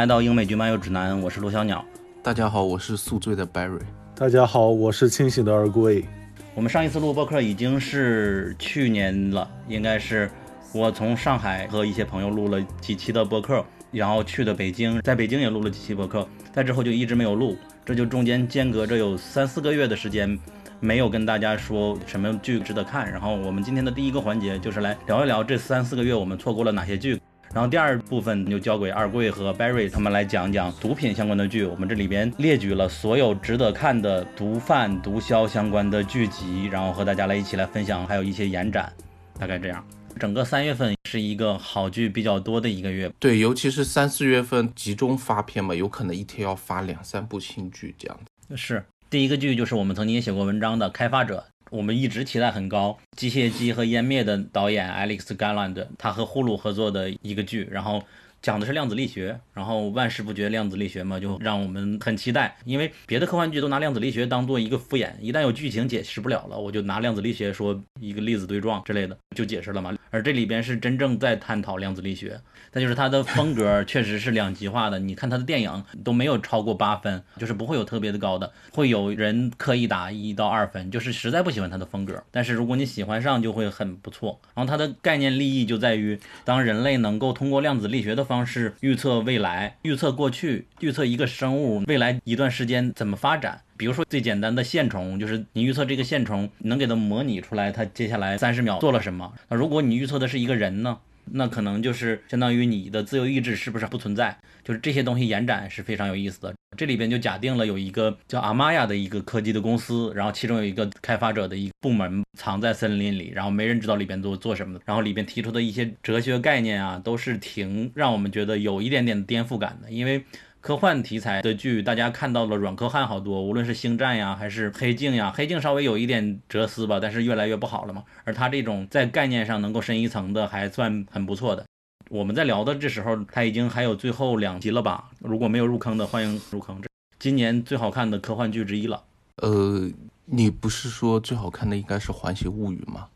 来到英美剧漫游指南，我是罗小鸟。大家好，我是宿醉的 Barry。大家好，我是清醒的二贵。我们上一次录播客已经是去年了，应该是我从上海和一些朋友录了几期的播客，然后去的北京，在北京也录了几期播客，在之后就一直没有录，这就中间间隔着有三四个月的时间，没有跟大家说什么剧值得看。然后我们今天的第一个环节就是来聊一聊这三四个月我们错过了哪些剧。然后第二部分就交给二贵和 Barry 他们来讲讲毒品相关的剧。我们这里边列举了所有值得看的毒贩、毒枭相关的剧集，然后和大家来一起来分享，还有一些延展，大概这样。整个三月份是一个好剧比较多的一个月，对，尤其是三四月份集中发片嘛，有可能一天要发两三部新剧这样子。是第一个剧就是我们曾经也写过文章的《开发者》。我们一直期待很高，《机械姬》和《湮灭》的导演 Alex Garland，他和呼噜合作的一个剧，然后讲的是量子力学，然后万事不绝量子力学嘛，就让我们很期待。因为别的科幻剧都拿量子力学当做一个敷衍，一旦有剧情解释不了了，我就拿量子力学说一个粒子对撞之类的就解释了嘛。而这里边是真正在探讨量子力学。再就是它的风格确实是两极化的，你看他的电影都没有超过八分，就是不会有特别的高的，会有人刻意打一到二分，就是实在不喜欢他的风格。但是如果你喜欢上，就会很不错。然后它的概念立意就在于，当人类能够通过量子力学的方式预测未来、预测过去、预测一个生物未来一段时间怎么发展，比如说最简单的线虫，就是你预测这个线虫能给它模拟出来它接下来三十秒做了什么。那如果你预测的是一个人呢？那可能就是相当于你的自由意志是不是不存在？就是这些东西延展是非常有意思的。这里边就假定了有一个叫阿玛亚的一个科技的公司，然后其中有一个开发者的一个部门藏在森林里，然后没人知道里边做做什么的。然后里边提出的一些哲学概念啊，都是挺让我们觉得有一点点颠覆感的，因为。科幻题材的剧，大家看到了软科幻好多，无论是星战呀，还是黑镜呀，黑镜稍微有一点哲思吧，但是越来越不好了嘛。而他这种在概念上能够深一层的，还算很不错的。我们在聊的这时候，他已经还有最后两集了吧？如果没有入坑的，欢迎入坑。这今年最好看的科幻剧之一了。呃，你不是说最好看的应该是《环形物语》吗？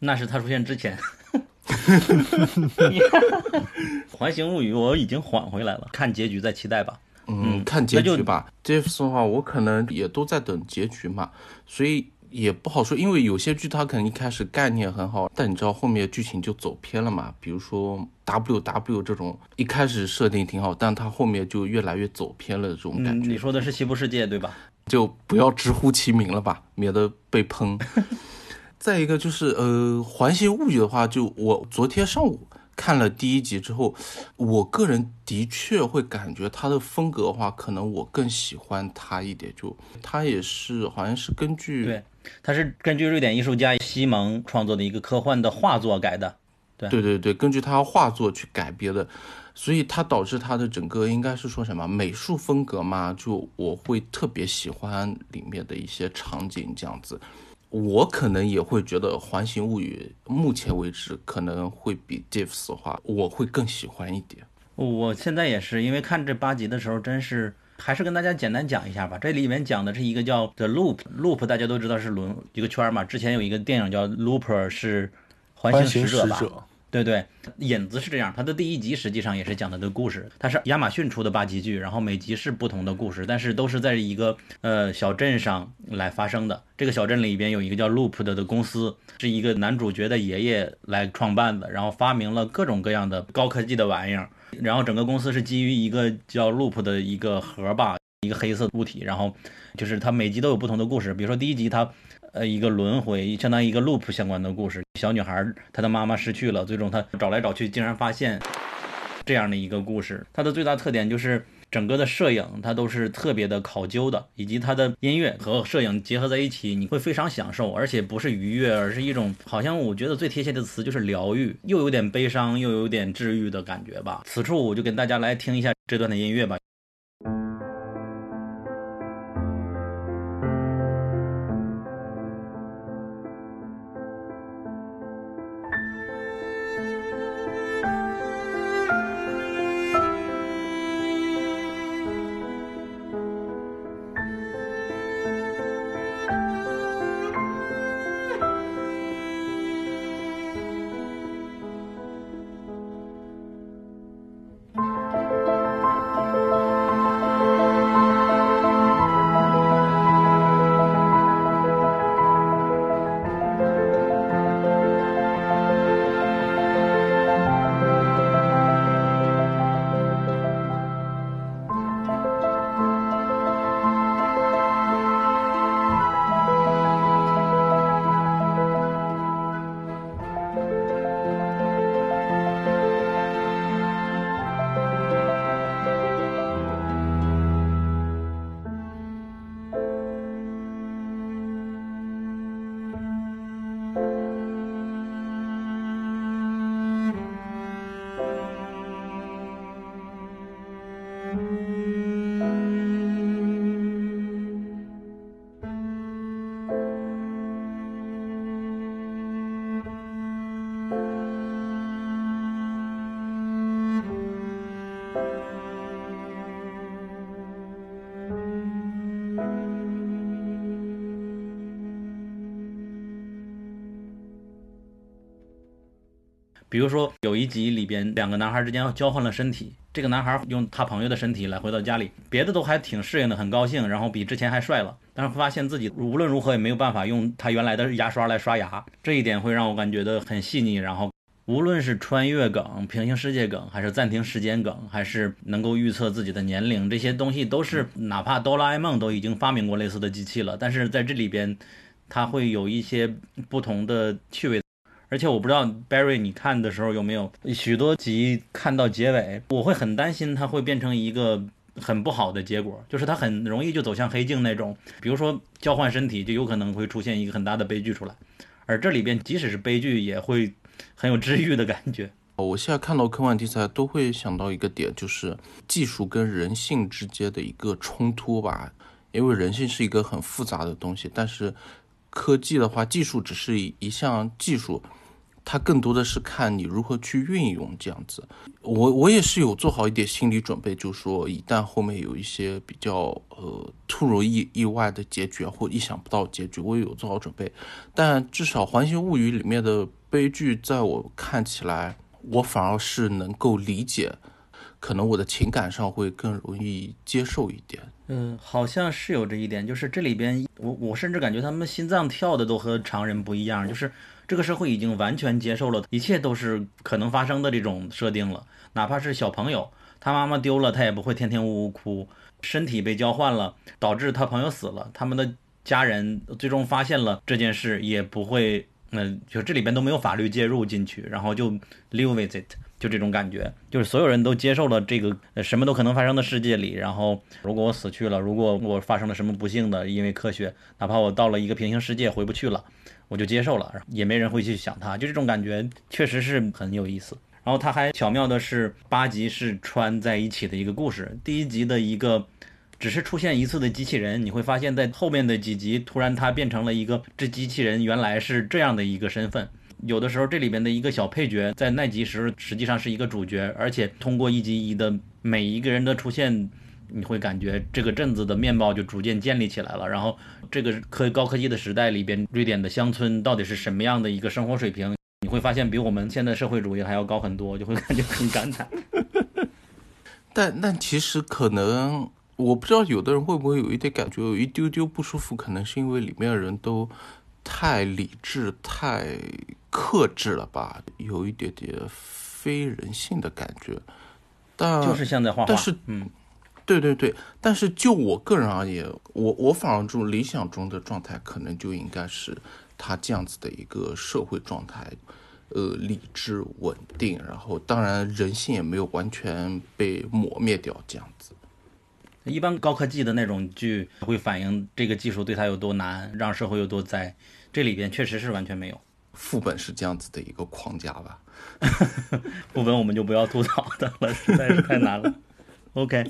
那是他出现之前。《环形物语》我已经缓回来了，看结局再期待吧。嗯，看结局吧。这说实话，我可能也都在等结局嘛，所以也不好说。因为有些剧它可能一开始概念很好，但你知道后面剧情就走偏了嘛。比如说 W W 这种，一开始设定挺好，但它后面就越来越走偏了这种感觉。你说的是《西部世界》对吧？就不要直呼其名了吧，免得被喷。再一个就是，呃，《环形物语》的话，就我昨天上午看了第一集之后，我个人的确会感觉它的风格的话，可能我更喜欢它一点。就它也是好像是根据对，它是根据瑞典艺术家西蒙创作的一个科幻的画作改的。对对对对，根据他画作去改编的，所以它导致它的整个应该是说什么美术风格嘛，就我会特别喜欢里面的一些场景这样子。我可能也会觉得《环形物语》目前为止可能会比《Diffs》的话，我会更喜欢一点。我现在也是，因为看这八集的时候，真是还是跟大家简单讲一下吧。这里面讲的是一个叫 The Loop，Loop 大家都知道是轮一个圈嘛。之前有一个电影叫 Looper，是环形使者吧？对对，引子是这样，它的第一集实际上也是讲的的故事，它是亚马逊出的八集剧，然后每集是不同的故事，但是都是在一个呃小镇上来发生的。这个小镇里边有一个叫 Loop 的的公司，是一个男主角的爷爷来创办的，然后发明了各种各样的高科技的玩意儿，然后整个公司是基于一个叫 Loop 的一个盒吧，一个黑色物体，然后就是它每集都有不同的故事，比如说第一集它。呃，一个轮回，相当于一个 loop 相关的故事。小女孩她的妈妈失去了，最终她找来找去，竟然发现这样的一个故事。它的最大特点就是整个的摄影，它都是特别的考究的，以及它的音乐和摄影结合在一起，你会非常享受，而且不是愉悦，而是一种好像我觉得最贴切的词就是疗愈，又有点悲伤，又有点治愈的感觉吧。此处我就跟大家来听一下这段的音乐吧。比如说有一集里边两个男孩之间交换了身体，这个男孩用他朋友的身体来回到家里，别的都还挺适应的，很高兴，然后比之前还帅了，但是发现自己无论如何也没有办法用他原来的牙刷来刷牙，这一点会让我感觉的很细腻，然后。无论是穿越梗、平行世界梗，还是暂停时间梗，还是能够预测自己的年龄，这些东西都是哪怕哆啦 A 梦都已经发明过类似的机器了。但是在这里边，它会有一些不同的趣味。而且我不知道 Barry，你看的时候有没有许多集看到结尾，我会很担心它会变成一个很不好的结果，就是它很容易就走向黑镜那种，比如说交换身体就有可能会出现一个很大的悲剧出来。而这里边即使是悲剧也会。很有治愈的感觉。我现在看到科幻题材都会想到一个点，就是技术跟人性之间的一个冲突吧。因为人性是一个很复杂的东西，但是科技的话，技术只是一项技术，它更多的是看你如何去运用这样子。我我也是有做好一点心理准备，就说一旦后面有一些比较呃突如意意外的结局或意想不到结局，我也有做好准备。但至少《环形物语》里面的。悲剧在我看起来，我反而是能够理解，可能我的情感上会更容易接受一点。嗯，好像是有这一点，就是这里边，我我甚至感觉他们心脏跳的都和常人不一样，就是这个社会已经完全接受了一切都是可能发生的这种设定了，哪怕是小朋友，他妈妈丢了，他也不会天天呜呜哭，身体被交换了，导致他朋友死了，他们的家人最终发现了这件事，也不会。嗯就这里边都没有法律介入进去，然后就 live with it，就这种感觉，就是所有人都接受了这个什么都可能发生的世界里。然后如果我死去了，如果我发生了什么不幸的，因为科学，哪怕我到了一个平行世界回不去了，我就接受了，也没人会去想它。就这种感觉确实是很有意思。然后他还巧妙的是八集是穿在一起的一个故事，第一集的一个。只是出现一次的机器人，你会发现在后面的几集，突然它变成了一个这机器人原来是这样的一个身份。有的时候这里边的一个小配角，在那集时实际上是一个主角，而且通过一集一的每一个人的出现，你会感觉这个镇子的面貌就逐渐建立起来了。然后这个科高科技的时代里边，瑞典的乡村到底是什么样的一个生活水平？你会发现比我们现在社会主义还要高很多，就会感觉很感慨。但但其实可能。我不知道有的人会不会有一点感觉，有一丢丢不舒服，可能是因为里面的人都太理智、太克制了吧，有一点点非人性的感觉。但就是现在画画。但是，嗯，对对对。但是就我个人而言，我我反而这种理想中的状态，可能就应该是他这样子的一个社会状态，呃，理智、稳定，然后当然人性也没有完全被磨灭掉，这样子。一般高科技的那种剧会反映这个技术对他有多难，让社会有多灾。这里边确实是完全没有。副本是这样子的一个框架吧？副本我们就不要吐槽的了，实在是太难了。OK，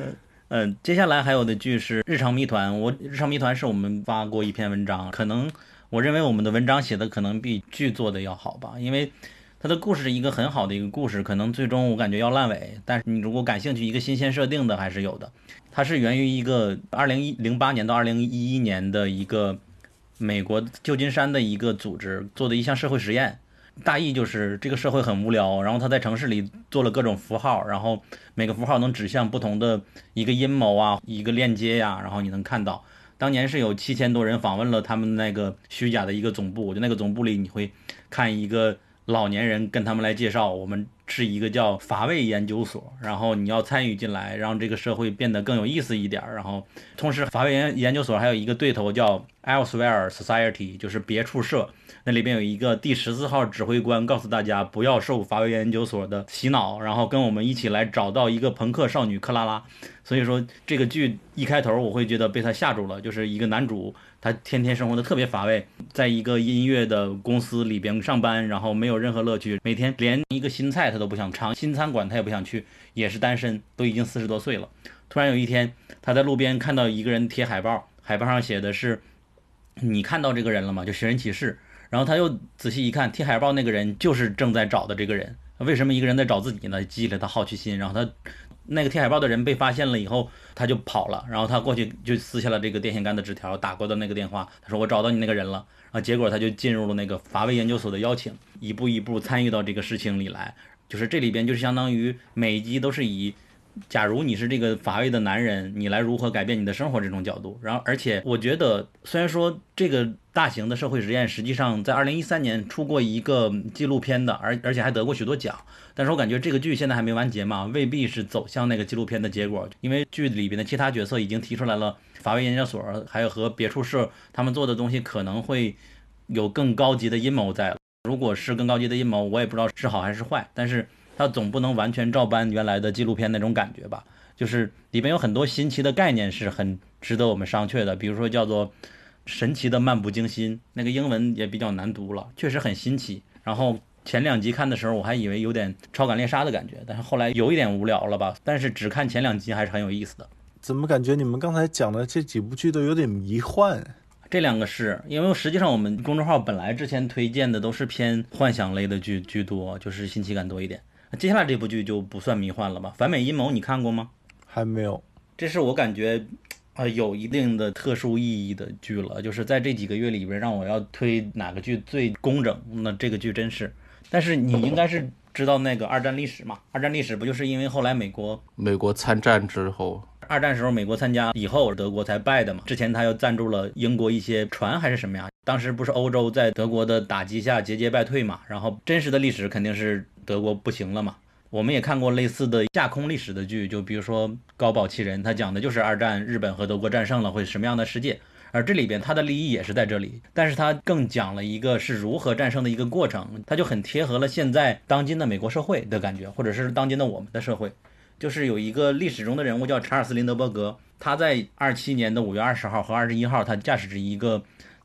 嗯嗯，接下来还有的剧是《日常谜团》。我《日常谜团》是我们发过一篇文章，可能我认为我们的文章写的可能比剧做的要好吧，因为。它的故事是一个很好的一个故事，可能最终我感觉要烂尾，但是你如果感兴趣，一个新鲜设定的还是有的。它是源于一个二零一零八年到二零一一年的一个美国旧金山的一个组织做的一项社会实验，大意就是这个社会很无聊，然后他在城市里做了各种符号，然后每个符号能指向不同的一个阴谋啊，一个链接呀，然后你能看到，当年是有七千多人访问了他们那个虚假的一个总部，就那个总部里你会看一个。老年人跟他们来介绍，我们是一个叫乏味研究所，然后你要参与进来，让这个社会变得更有意思一点。然后，同时乏味研研究所还有一个对头叫 Elsewhere Society，就是别处社。那里边有一个第十四号指挥官，告诉大家不要受乏味研究所的洗脑，然后跟我们一起来找到一个朋克少女克拉拉。所以说这个剧一开头我会觉得被他吓住了，就是一个男主。他天天生活的特别乏味，在一个音乐的公司里边上班，然后没有任何乐趣，每天连一个新菜他都不想尝，新餐馆他也不想去，也是单身，都已经四十多岁了。突然有一天，他在路边看到一个人贴海报，海报上写的是“你看到这个人了吗？”就寻人启事。然后他又仔细一看，贴海报那个人就是正在找的这个人。为什么一个人在找自己呢？激起了他好奇心，然后他那个贴海报的人被发现了以后，他就跑了，然后他过去就撕下了这个电线杆的纸条，打过的那个电话，他说我找到你那个人了，然后结果他就进入了那个法卫研究所的邀请，一步一步参与到这个事情里来，就是这里边就是相当于每一集都是以。假如你是这个乏味的男人，你来如何改变你的生活这种角度。然后，而且我觉得，虽然说这个大型的社会实验实际上在二零一三年出过一个纪录片的，而而且还得过许多奖，但是我感觉这个剧现在还没完结嘛，未必是走向那个纪录片的结果。因为剧里边的其他角色已经提出来了，乏味研究所还有和别处社他们做的东西可能会有更高级的阴谋在。如果是更高级的阴谋，我也不知道是好还是坏，但是。它总不能完全照搬原来的纪录片那种感觉吧？就是里边有很多新奇的概念是很值得我们商榷的，比如说叫做“神奇的漫不经心”，那个英文也比较难读了，确实很新奇。然后前两集看的时候，我还以为有点超感猎杀的感觉，但是后来有一点无聊了吧？但是只看前两集还是很有意思的。怎么感觉你们刚才讲的这几部剧都有点迷幻？这两个是因为实际上我们公众号本来之前推荐的都是偏幻想类的剧居多，就是新奇感多一点。接下来这部剧就不算迷幻了吧？反美阴谋你看过吗？还没有。这是我感觉，啊，有一定的特殊意义的剧了。就是在这几个月里边，让我要推哪个剧最工整，那这个剧真是。但是你应该是知道那个二战历史嘛？二战历史不就是因为后来美国美国参战之后，二战时候美国参加以后，德国才败的嘛？之前他又赞助了英国一些船还是什么呀？当时不是欧洲在德国的打击下节节败退嘛？然后真实的历史肯定是。德国不行了嘛？我们也看过类似的架空历史的剧，就比如说《高堡奇人》，它讲的就是二战日本和德国战胜了会什么样的世界。而这里边它的利益也是在这里，但是它更讲了一个是如何战胜的一个过程，它就很贴合了现在当今的美国社会的感觉，或者是当今的我们的社会。就是有一个历史中的人物叫查尔斯林德伯格，他在二七年的五月二十号和二十一号，他驾驶着一个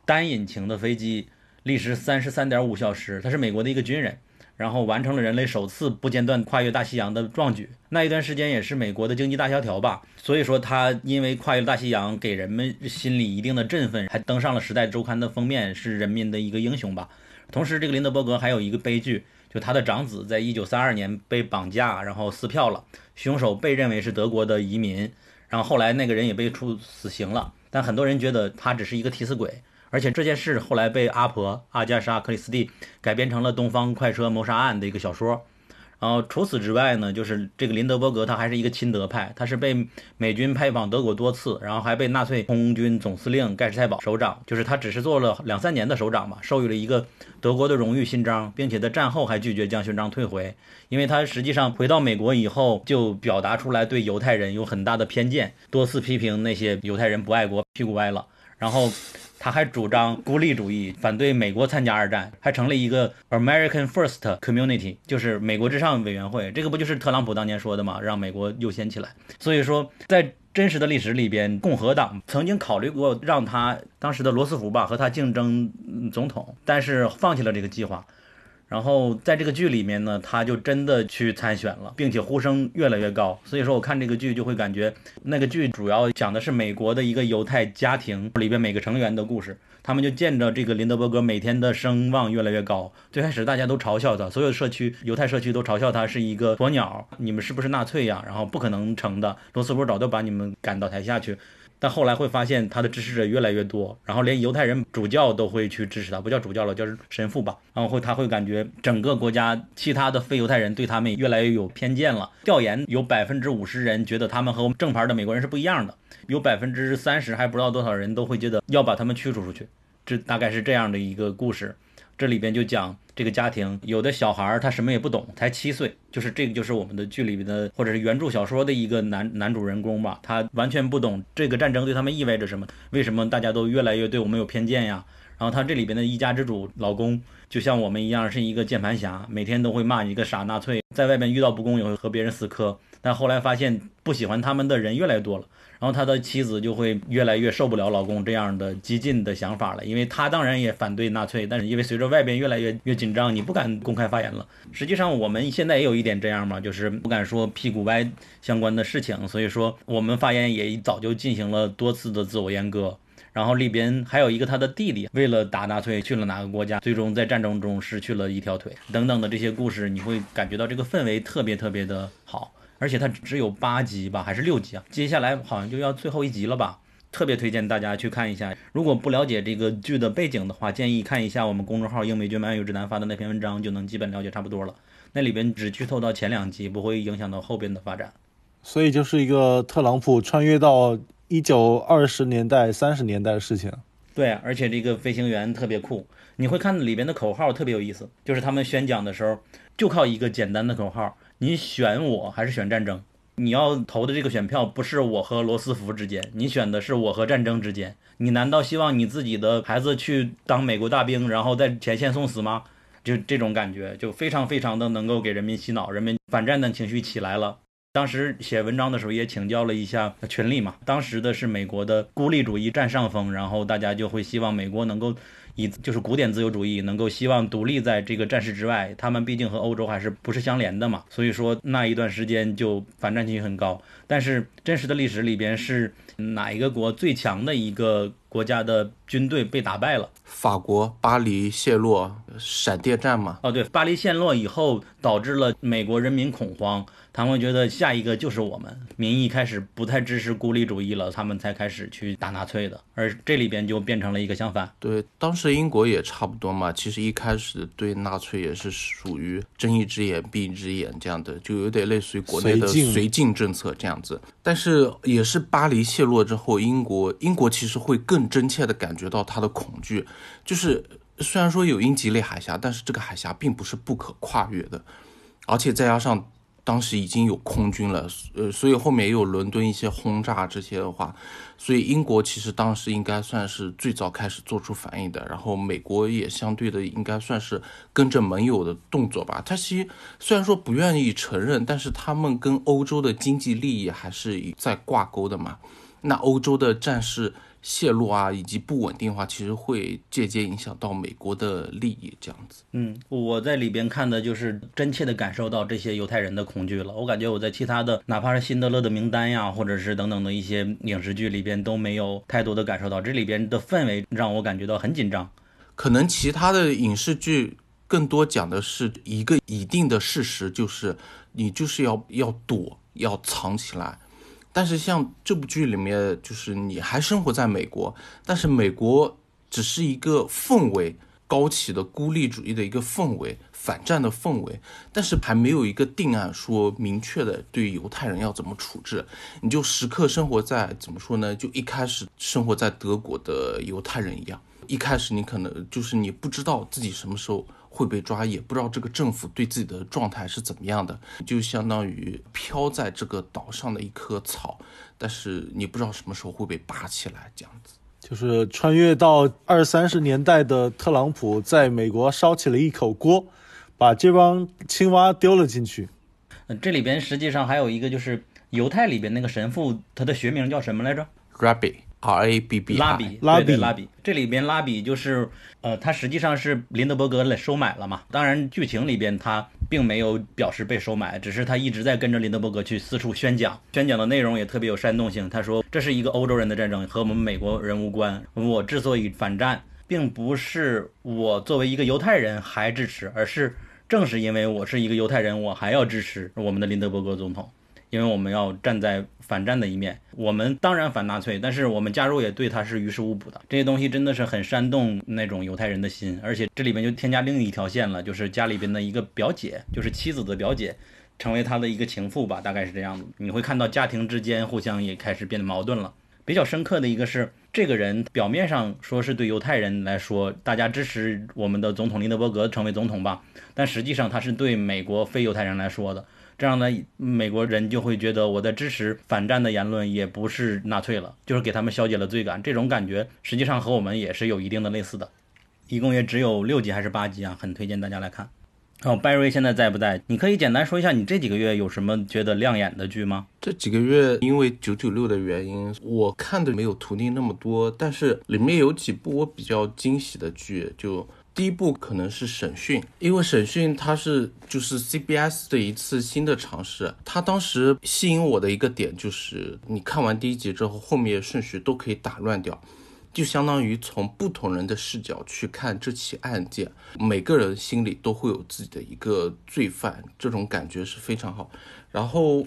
单引擎的飞机，历时三十三点五小时，他是美国的一个军人。然后完成了人类首次不间断跨越大西洋的壮举，那一段时间也是美国的经济大萧条吧。所以说他因为跨越大西洋，给人们心里一定的振奋，还登上了《时代周刊》的封面，是人民的一个英雄吧。同时，这个林德伯格还有一个悲剧，就他的长子在一九三二年被绑架，然后撕票了，凶手被认为是德国的移民，然后后来那个人也被处死刑了，但很多人觉得他只是一个替死鬼。而且这件事后来被阿婆阿加莎·克里斯蒂改编成了《东方快车谋杀案》的一个小说。然后除此之外呢，就是这个林德伯格他还是一个亲德派，他是被美军派往德国多次，然后还被纳粹空军总司令盖世太保首长，就是他只是做了两三年的首长吧，授予了一个德国的荣誉勋章，并且在战后还拒绝将勋章退回，因为他实际上回到美国以后就表达出来对犹太人有很大的偏见，多次批评那些犹太人不爱国，屁股歪了，然后。他还主张孤立主义，反对美国参加二战，还成立一个 American First Community，就是美国至上委员会。这个不就是特朗普当年说的吗？让美国优先起来。所以说，在真实的历史里边，共和党曾经考虑过让他当时的罗斯福吧和他竞争总统，但是放弃了这个计划。然后在这个剧里面呢，他就真的去参选了，并且呼声越来越高。所以说，我看这个剧就会感觉，那个剧主要讲的是美国的一个犹太家庭里边每个成员的故事。他们就见着这个林德伯格每天的声望越来越高。最开始大家都嘲笑他，所有社区犹太社区都嘲笑他是一个鸵鸟，你们是不是纳粹呀？然后不可能成的，罗斯福早就把你们赶到台下去。但后来会发现他的支持者越来越多，然后连犹太人主教都会去支持他，不叫主教了，叫神父吧。然后会他会感觉整个国家其他的非犹太人对他们越来越有偏见了。调研有百分之五十人觉得他们和正牌的美国人是不一样的，有百分之三十还不知道多少人都会觉得要把他们驱逐出去。这大概是这样的一个故事。这里边就讲这个家庭，有的小孩儿他什么也不懂，才七岁，就是这个就是我们的剧里面的或者是原著小说的一个男男主人公吧，他完全不懂这个战争对他们意味着什么，为什么大家都越来越对我们有偏见呀？然后他这里边的一家之主老公就像我们一样是一个键盘侠，每天都会骂一个傻纳粹，在外面遇到不公也会和别人死磕，但后来发现不喜欢他们的人越来越多了。然后他的妻子就会越来越受不了老公这样的激进的想法了，因为他当然也反对纳粹，但是因为随着外边越来越越紧张，你不敢公开发言了。实际上我们现在也有一点这样嘛，就是不敢说屁股歪相关的事情，所以说我们发言也早就进行了多次的自我阉割。然后里边还有一个他的弟弟为了打纳粹去了哪个国家，最终在战争中失去了一条腿等等的这些故事，你会感觉到这个氛围特别特别的好。而且它只有八集吧，还是六集啊？接下来好像就要最后一集了吧？特别推荐大家去看一下。如果不了解这个剧的背景的话，建议看一下我们公众号“英美剧漫游指南”发的那篇文章，就能基本了解差不多了。那里边只剧透到前两集，不会影响到后边的发展。所以就是一个特朗普穿越到一九二十年代、三十年代的事情。对，而且这个飞行员特别酷，你会看里边的口号特别有意思，就是他们宣讲的时候就靠一个简单的口号：你选我还是选战争？你要投的这个选票不是我和罗斯福之间，你选的是我和战争之间。你难道希望你自己的孩子去当美国大兵，然后在前线送死吗？就这种感觉，就非常非常的能够给人民洗脑，人民反战的情绪起来了。当时写文章的时候也请教了一下群里嘛，当时的是美国的孤立主义占上风，然后大家就会希望美国能够。以就是古典自由主义能够希望独立在这个战事之外，他们毕竟和欧洲还是不是相连的嘛，所以说那一段时间就反战情绪很高。但是真实的历史里边是哪一个国最强的一个国家的军队被打败了？法国巴黎陷落，闪电战嘛。哦，对，巴黎陷落以后导致了美国人民恐慌。他们觉得下一个就是我们，民意开始不太支持孤立主义了，他们才开始去打纳粹的。而这里边就变成了一个相反。对，当时英国也差不多嘛。其实一开始对纳粹也是属于睁一只眼闭一只眼这样的，就有点类似于国内的绥靖政策这样子。但是也是巴黎陷落之后，英国英国其实会更真切的感觉到他的恐惧，就是虽然说有英吉利海峡，但是这个海峡并不是不可跨越的，而且再加上。当时已经有空军了，呃，所以后面也有伦敦一些轰炸这些的话，所以英国其实当时应该算是最早开始做出反应的，然后美国也相对的应该算是跟着盟友的动作吧。他其实虽然说不愿意承认，但是他们跟欧洲的经济利益还是在挂钩的嘛。那欧洲的战事。泄露啊，以及不稳定化，其实会间接影响到美国的利益，这样子。嗯，我在里边看的就是真切的感受到这些犹太人的恐惧了。我感觉我在其他的，哪怕是辛德勒的名单呀，或者是等等的一些影视剧里边都没有太多的感受到。这里边的氛围让我感觉到很紧张。可能其他的影视剧更多讲的是一个一定的事实，就是你就是要要躲，要藏起来。但是像这部剧里面，就是你还生活在美国，但是美国只是一个氛围高起的孤立主义的一个氛围，反战的氛围，但是还没有一个定案说明确的对犹太人要怎么处置，你就时刻生活在怎么说呢？就一开始生活在德国的犹太人一样，一开始你可能就是你不知道自己什么时候。会被抓，也不知道这个政府对自己的状态是怎么样的，就相当于飘在这个岛上的一棵草，但是你不知道什么时候会被拔起来，这样子。就是穿越到二三十年代的特朗普，在美国烧起了一口锅，把这帮青蛙丢了进去。嗯，这里边实际上还有一个，就是犹太里边那个神父，他的学名叫什么来着？Rabbi。R A B B 拉比，拉比，拉比。这里边拉比就是，呃，他实际上是林德伯格来收买了嘛。当然，剧情里边他并没有表示被收买，只是他一直在跟着林德伯格去四处宣讲，宣讲的内容也特别有煽动性。他说这是一个欧洲人的战争，和我们美国人无关。我之所以反战，并不是我作为一个犹太人还支持，而是正是因为我是一个犹太人，我还要支持我们的林德伯格总统。因为我们要站在反战的一面，我们当然反纳粹，但是我们加入也对他是于事无补的。这些东西真的是很煽动那种犹太人的心，而且这里面就添加另一条线了，就是家里边的一个表姐，就是妻子的表姐，成为他的一个情妇吧，大概是这样子。你会看到家庭之间互相也开始变得矛盾了。比较深刻的一个是，这个人表面上说是对犹太人来说，大家支持我们的总统林德伯格成为总统吧，但实际上他是对美国非犹太人来说的。这样呢，美国人就会觉得我在支持反战的言论也不是纳粹了，就是给他们消解了罪感。这种感觉实际上和我们也是有一定的类似的。一共也只有六集还是八集啊？很推荐大家来看。哦，拜瑞现在在不在？你可以简单说一下你这几个月有什么觉得亮眼的剧吗？这几个月因为九九六的原因，我看的没有图钉那么多，但是里面有几部我比较惊喜的剧，就。第一部可能是审讯，因为审讯它是就是 CBS 的一次新的尝试。它当时吸引我的一个点就是，你看完第一集之后，后面顺序都可以打乱掉，就相当于从不同人的视角去看这起案件，每个人心里都会有自己的一个罪犯，这种感觉是非常好。然后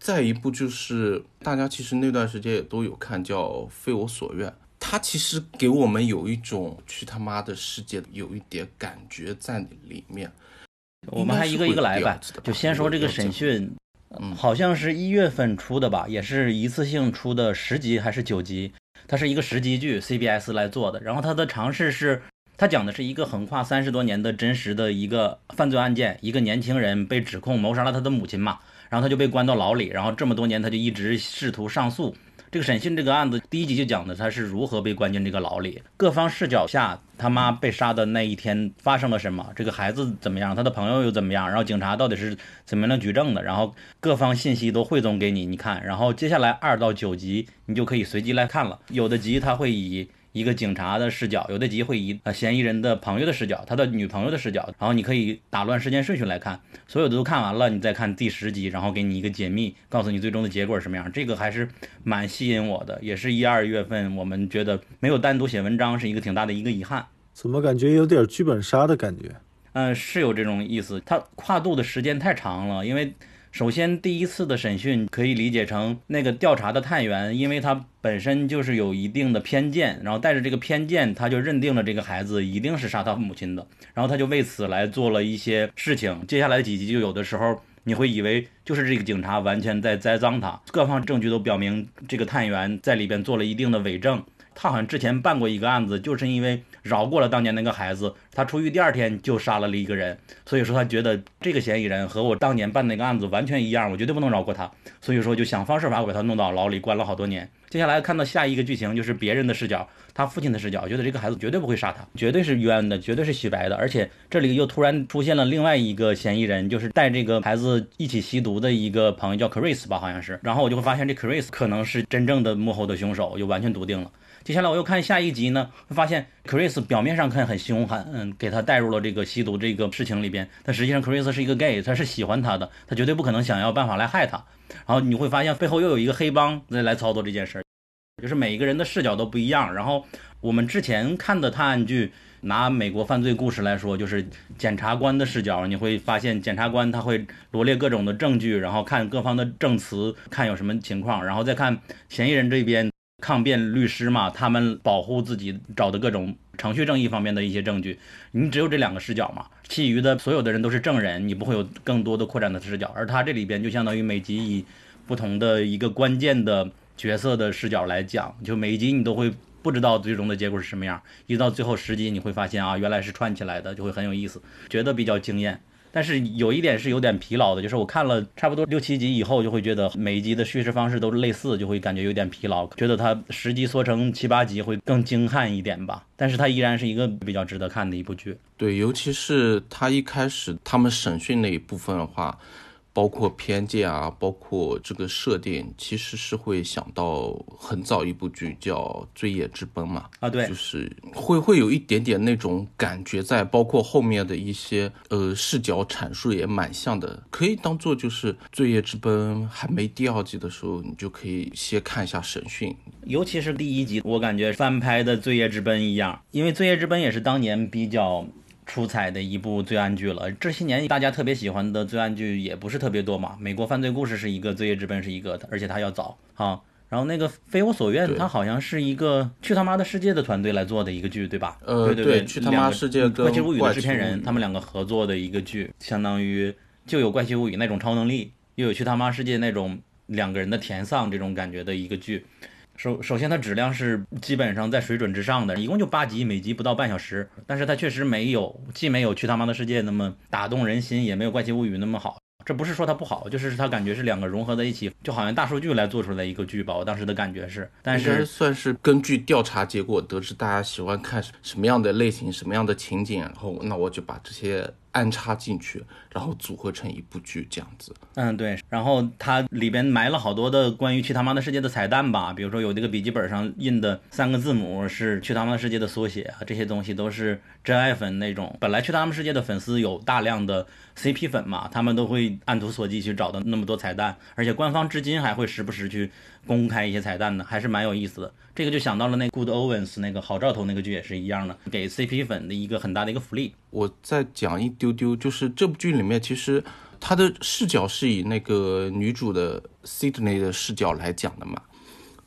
再一部就是大家其实那段时间也都有看，叫《非我所愿》。它其实给我们有一种去他妈的世界有一点感觉在里面。我们还一个一个来吧，就先说这个审讯，嗯好像是一月份出的吧，也是一次性出的十集还是九集？它是一个十集剧，CBS 来做的。然后它的尝试是，它讲的是一个横跨三十多年的真实的一个犯罪案件，一个年轻人被指控谋杀了他的母亲嘛，然后他就被关到牢里，然后这么多年他就一直试图上诉。这个审讯这个案子第一集就讲的他是如何被关进这个牢里，各方视角下他妈被杀的那一天发生了什么，这个孩子怎么样，他的朋友又怎么样，然后警察到底是怎么样举证的，然后各方信息都汇总给你，你看，然后接下来二到九集你就可以随机来看了，有的集他会以。一个警察的视角，有的集会以呃嫌疑人的朋友的视角，他的女朋友的视角，然后你可以打乱时间顺序来看，所有的都看完了，你再看第十集，然后给你一个解密，告诉你最终的结果是什么样。这个还是蛮吸引我的，也是一二月份我们觉得没有单独写文章是一个挺大的一个遗憾。怎么感觉有点剧本杀的感觉？嗯，是有这种意思，它跨度的时间太长了，因为。首先，第一次的审讯可以理解成那个调查的探员，因为他本身就是有一定的偏见，然后带着这个偏见，他就认定了这个孩子一定是杀他母亲的，然后他就为此来做了一些事情。接下来几集就有的时候你会以为就是这个警察完全在栽赃他，各方证据都表明这个探员在里边做了一定的伪证。他好像之前办过一个案子，就是因为饶过了当年那个孩子，他出狱第二天就杀了了一个人，所以说他觉得这个嫌疑人和我当年办那个案子完全一样，我绝对不能饶过他，所以说就想方设法把他弄到牢里关了好多年。接下来看到下一个剧情，就是别人的视角，他父亲的视角，觉得这个孩子绝对不会杀他，绝对是冤的，绝对是洗白的，而且这里又突然出现了另外一个嫌疑人，就是带这个孩子一起吸毒的一个朋友叫 Chris 吧，好像是，然后我就会发现这 Chris 可能是真正的幕后的凶手，就完全笃定了。接下来我又看下一集呢，会发现 Chris 表面上看很凶狠，嗯，给他带入了这个吸毒这个事情里边，但实际上 Chris 是一个 gay，他是喜欢他的，他绝对不可能想要办法来害他。然后你会发现背后又有一个黑帮在来操作这件事儿，就是每一个人的视角都不一样。然后我们之前看的探案剧，拿美国犯罪故事来说，就是检察官的视角，你会发现检察官他会罗列各种的证据，然后看各方的证词，看有什么情况，然后再看嫌疑人这边。抗辩律师嘛，他们保护自己找的各种程序正义方面的一些证据，你只有这两个视角嘛，其余的所有的人都是证人，你不会有更多的扩展的视角。而他这里边就相当于每集以不同的一个关键的角色的视角来讲，就每一集你都会不知道最终的结果是什么样，一直到最后十集你会发现啊，原来是串起来的，就会很有意思，觉得比较惊艳。但是有一点是有点疲劳的，就是我看了差不多六七集以后，就会觉得每一集的叙事方式都类似，就会感觉有点疲劳，觉得它十集缩成七八集会更精悍一点吧。但是它依然是一个比较值得看的一部剧。对，尤其是它一开始他们审讯那一部分的话。包括偏见啊，包括这个设定，其实是会想到很早一部剧叫《罪业之奔》嘛。啊，对，就是会会有一点点那种感觉在，包括后面的一些呃视角阐述也蛮像的，可以当做就是《罪业之奔》还没第二季的时候，你就可以先看一下审讯，尤其是第一集，我感觉翻拍的《罪业之奔》一样，因为《罪业之奔》也是当年比较。出彩的一部罪案剧了。这些年大家特别喜欢的罪案剧也不是特别多嘛。美国犯罪故事是一个，罪业之奔是一个，而且它要早哈。然后那个非我所愿，它好像是一个去他妈的世界的团队来做的一个剧，对吧？呃，对对，去他妈世界怪奇物语的制片人他们两个合作的一个剧，相当于就有怪奇物语那种超能力，又有去他妈世界那种两个人的甜丧这种感觉的一个剧。首首先，它质量是基本上在水准之上的，一共就八集，每集不到半小时，但是它确实没有，既没有去他妈的世界那么打动人心，也没有怪奇物语那么好。这不是说它不好，就是它感觉是两个融合在一起，就好像大数据来做出来一个剧吧。我当时的感觉是，但是算是根据调查结果得知大家喜欢看什么样的类型、什么样的情景，然后那我就把这些。安插进去，然后组合成一部剧这样子。嗯，对。然后它里边埋了好多的关于去他妈的世界的彩蛋吧，比如说有这个笔记本上印的三个字母是去他妈的世界的缩写啊，这些东西都是真爱粉那种。本来去他们世界的粉丝有大量的 CP 粉嘛，他们都会按图索骥去找到那么多彩蛋，而且官方至今还会时不时去公开一些彩蛋的，还是蛮有意思的。这个就想到了那 Good Owens 那个好兆头那个剧也是一样的，给 CP 粉的一个很大的一个福利。我再讲一丢丢，就是这部剧里面其实他的视角是以那个女主的 Sydney 的视角来讲的嘛。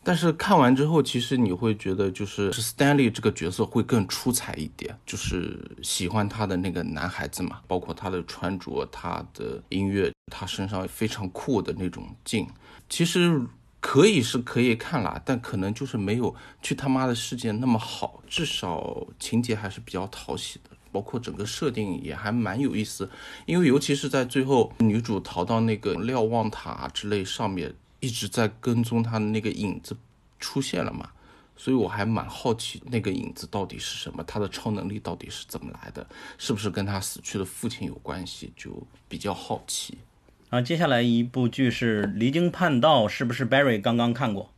但是看完之后，其实你会觉得，就是 Stanley 这个角色会更出彩一点，就是喜欢他的那个男孩子嘛，包括他的穿着、他的音乐、他身上非常酷的那种劲，其实可以是可以看啦，但可能就是没有去他妈的世界那么好，至少情节还是比较讨喜的，包括整个设定也还蛮有意思，因为尤其是在最后女主逃到那个瞭望塔之类上面。一直在跟踪她的那个影子出现了嘛，所以我还蛮好奇那个影子到底是什么，她的超能力到底是怎么来的，是不是跟她死去的父亲有关系，就比较好奇。啊，接下来一部剧是《离经叛道》，是不是 Barry 刚刚看过？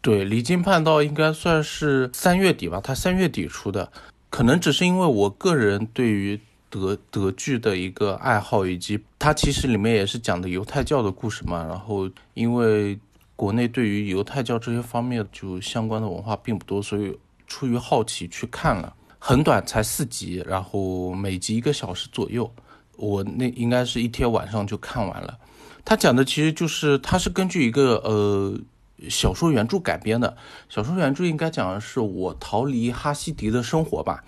对，《离经叛道》应该算是三月底吧，他三月底出的，可能只是因为我个人对于。德德剧的一个爱好，以及它其实里面也是讲的犹太教的故事嘛。然后因为国内对于犹太教这些方面就相关的文化并不多，所以出于好奇去看了。很短，才四集，然后每集一个小时左右。我那应该是一天晚上就看完了。他讲的其实就是他是根据一个呃小说原著改编的。小说原著应该讲的是我逃离哈希迪的生活吧。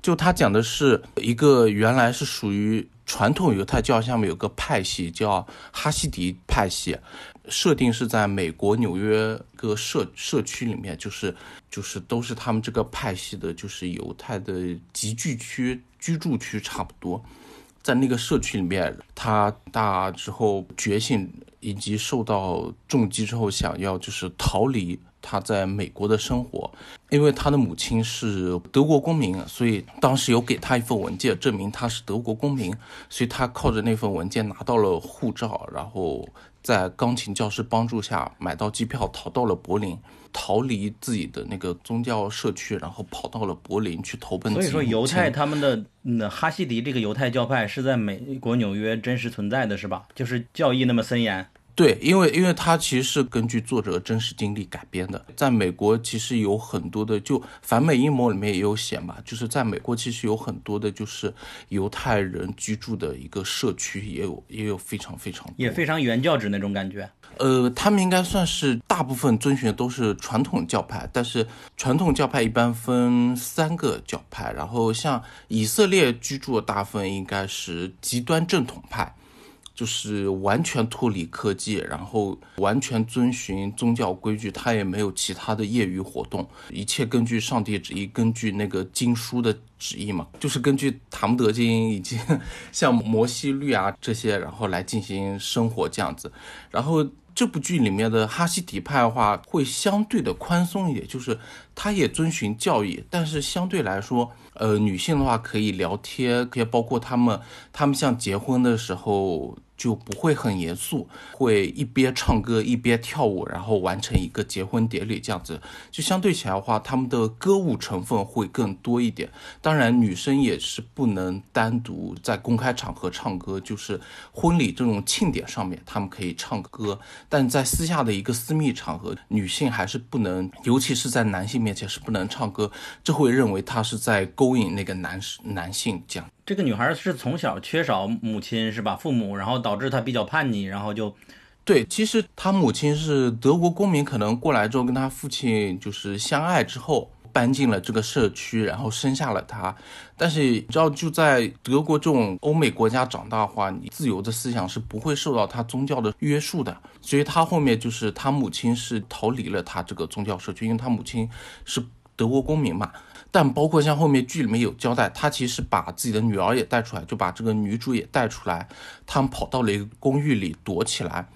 就他讲的是一个原来是属于传统犹太教下面有个派系叫哈希迪派系，设定是在美国纽约个社社区里面，就是就是都是他们这个派系的，就是犹太的集聚区居住区差不多，在那个社区里面，他大之后觉醒以及受到重击之后，想要就是逃离。他在美国的生活，因为他的母亲是德国公民，所以当时有给他一份文件证明他是德国公民，所以他靠着那份文件拿到了护照，然后在钢琴教师帮助下买到机票逃到了柏林，逃离自己的那个宗教社区，然后跑到了柏林去投奔。所以说，犹太他们的那哈希迪这个犹太教派是在美国纽约真实存在的是吧？就是教义那么森严。对，因为因为它其实是根据作者真实经历改编的，在美国其实有很多的，就反美阴谋里面也有写嘛，就是在美国其实有很多的，就是犹太人居住的一个社区，也有也有非常非常也非常原教旨那种感觉。呃，他们应该算是大部分遵循的都是传统教派，但是传统教派一般分三个教派，然后像以色列居住的大部分应该是极端正统派。就是完全脱离科技，然后完全遵循宗教规矩，他也没有其他的业余活动，一切根据上帝旨意，根据那个经书的旨意嘛，就是根据《塔木德经》以及像摩西律啊这些，然后来进行生活这样子。然后这部剧里面的哈希迪派的话，会相对的宽松一点，就是他也遵循教义，但是相对来说，呃，女性的话可以聊天，可以包括他们，他们像结婚的时候。就不会很严肃，会一边唱歌一边跳舞，然后完成一个结婚典礼这样子。就相对起来的话，他们的歌舞成分会更多一点。当然，女生也是不能单独在公开场合唱歌，就是婚礼这种庆典上面，他们可以唱歌，但在私下的一个私密场合，女性还是不能，尤其是在男性面前是不能唱歌，这会认为他是在勾引那个男男性这样。这个女孩是从小缺少母亲是吧？父母，然后导致她比较叛逆，然后就，对，其实她母亲是德国公民，可能过来之后跟她父亲就是相爱之后搬进了这个社区，然后生下了她。但是你知道，就在德国这种欧美国家长大的话，你自由的思想是不会受到他宗教的约束的。所以他后面就是他母亲是逃离了他这个宗教社区，因为他母亲是德国公民嘛。但包括像后面剧里面有交代，他其实把自己的女儿也带出来，就把这个女主也带出来，他们跑到了一个公寓里躲起来。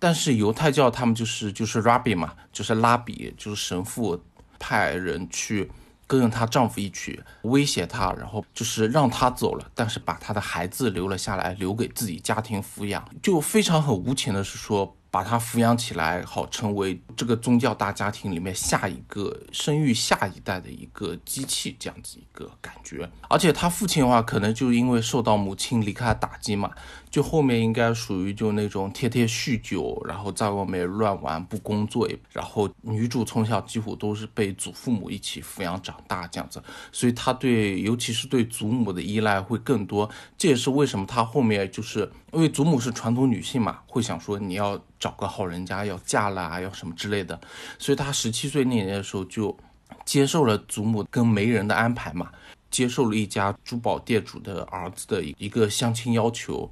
但是犹太教他们就是就是 Rabbi 嘛，就是拉比，就是神父派人去跟着她丈夫一起威胁她，然后就是让她走了，但是把她的孩子留了下来，留给自己家庭抚养。就非常很无情的是说。把他抚养起来，好成为这个宗教大家庭里面下一个生育下一代的一个机器，这样子一个感觉。而且他父亲的话，可能就因为受到母亲离开的打击嘛，就后面应该属于就那种天天酗酒，然后在外面乱玩不工作，然后女主从小几乎都是被祖父母一起抚养长大这样子，所以她对尤其是对祖母的依赖会更多。这也是为什么她后面就是因为祖母是传统女性嘛，会想说你要找个好人家要嫁了啊，要什么之类的，所以她十七岁那年的时候就接受了祖母跟媒人的安排嘛，接受了一家珠宝店主的儿子的一个相亲要求。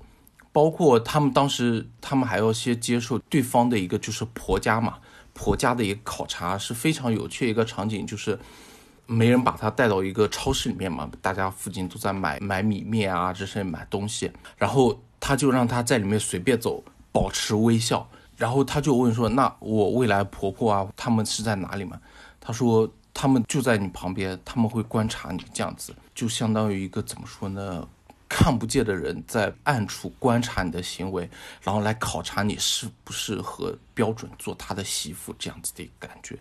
包括他们当时，他们还要先接受对方的一个就是婆家嘛，婆家的一个考察是非常有趣一个场景，就是没人把他带到一个超市里面嘛，大家附近都在买买米面啊这些买东西，然后他就让他在里面随便走，保持微笑，然后他就问说：“那我未来婆婆啊，他们是在哪里嘛？”他说：“他们就在你旁边，他们会观察你，这样子就相当于一个怎么说呢？”看不见的人在暗处观察你的行为，然后来考察你适不适合标准做他的媳妇，这样子的感觉。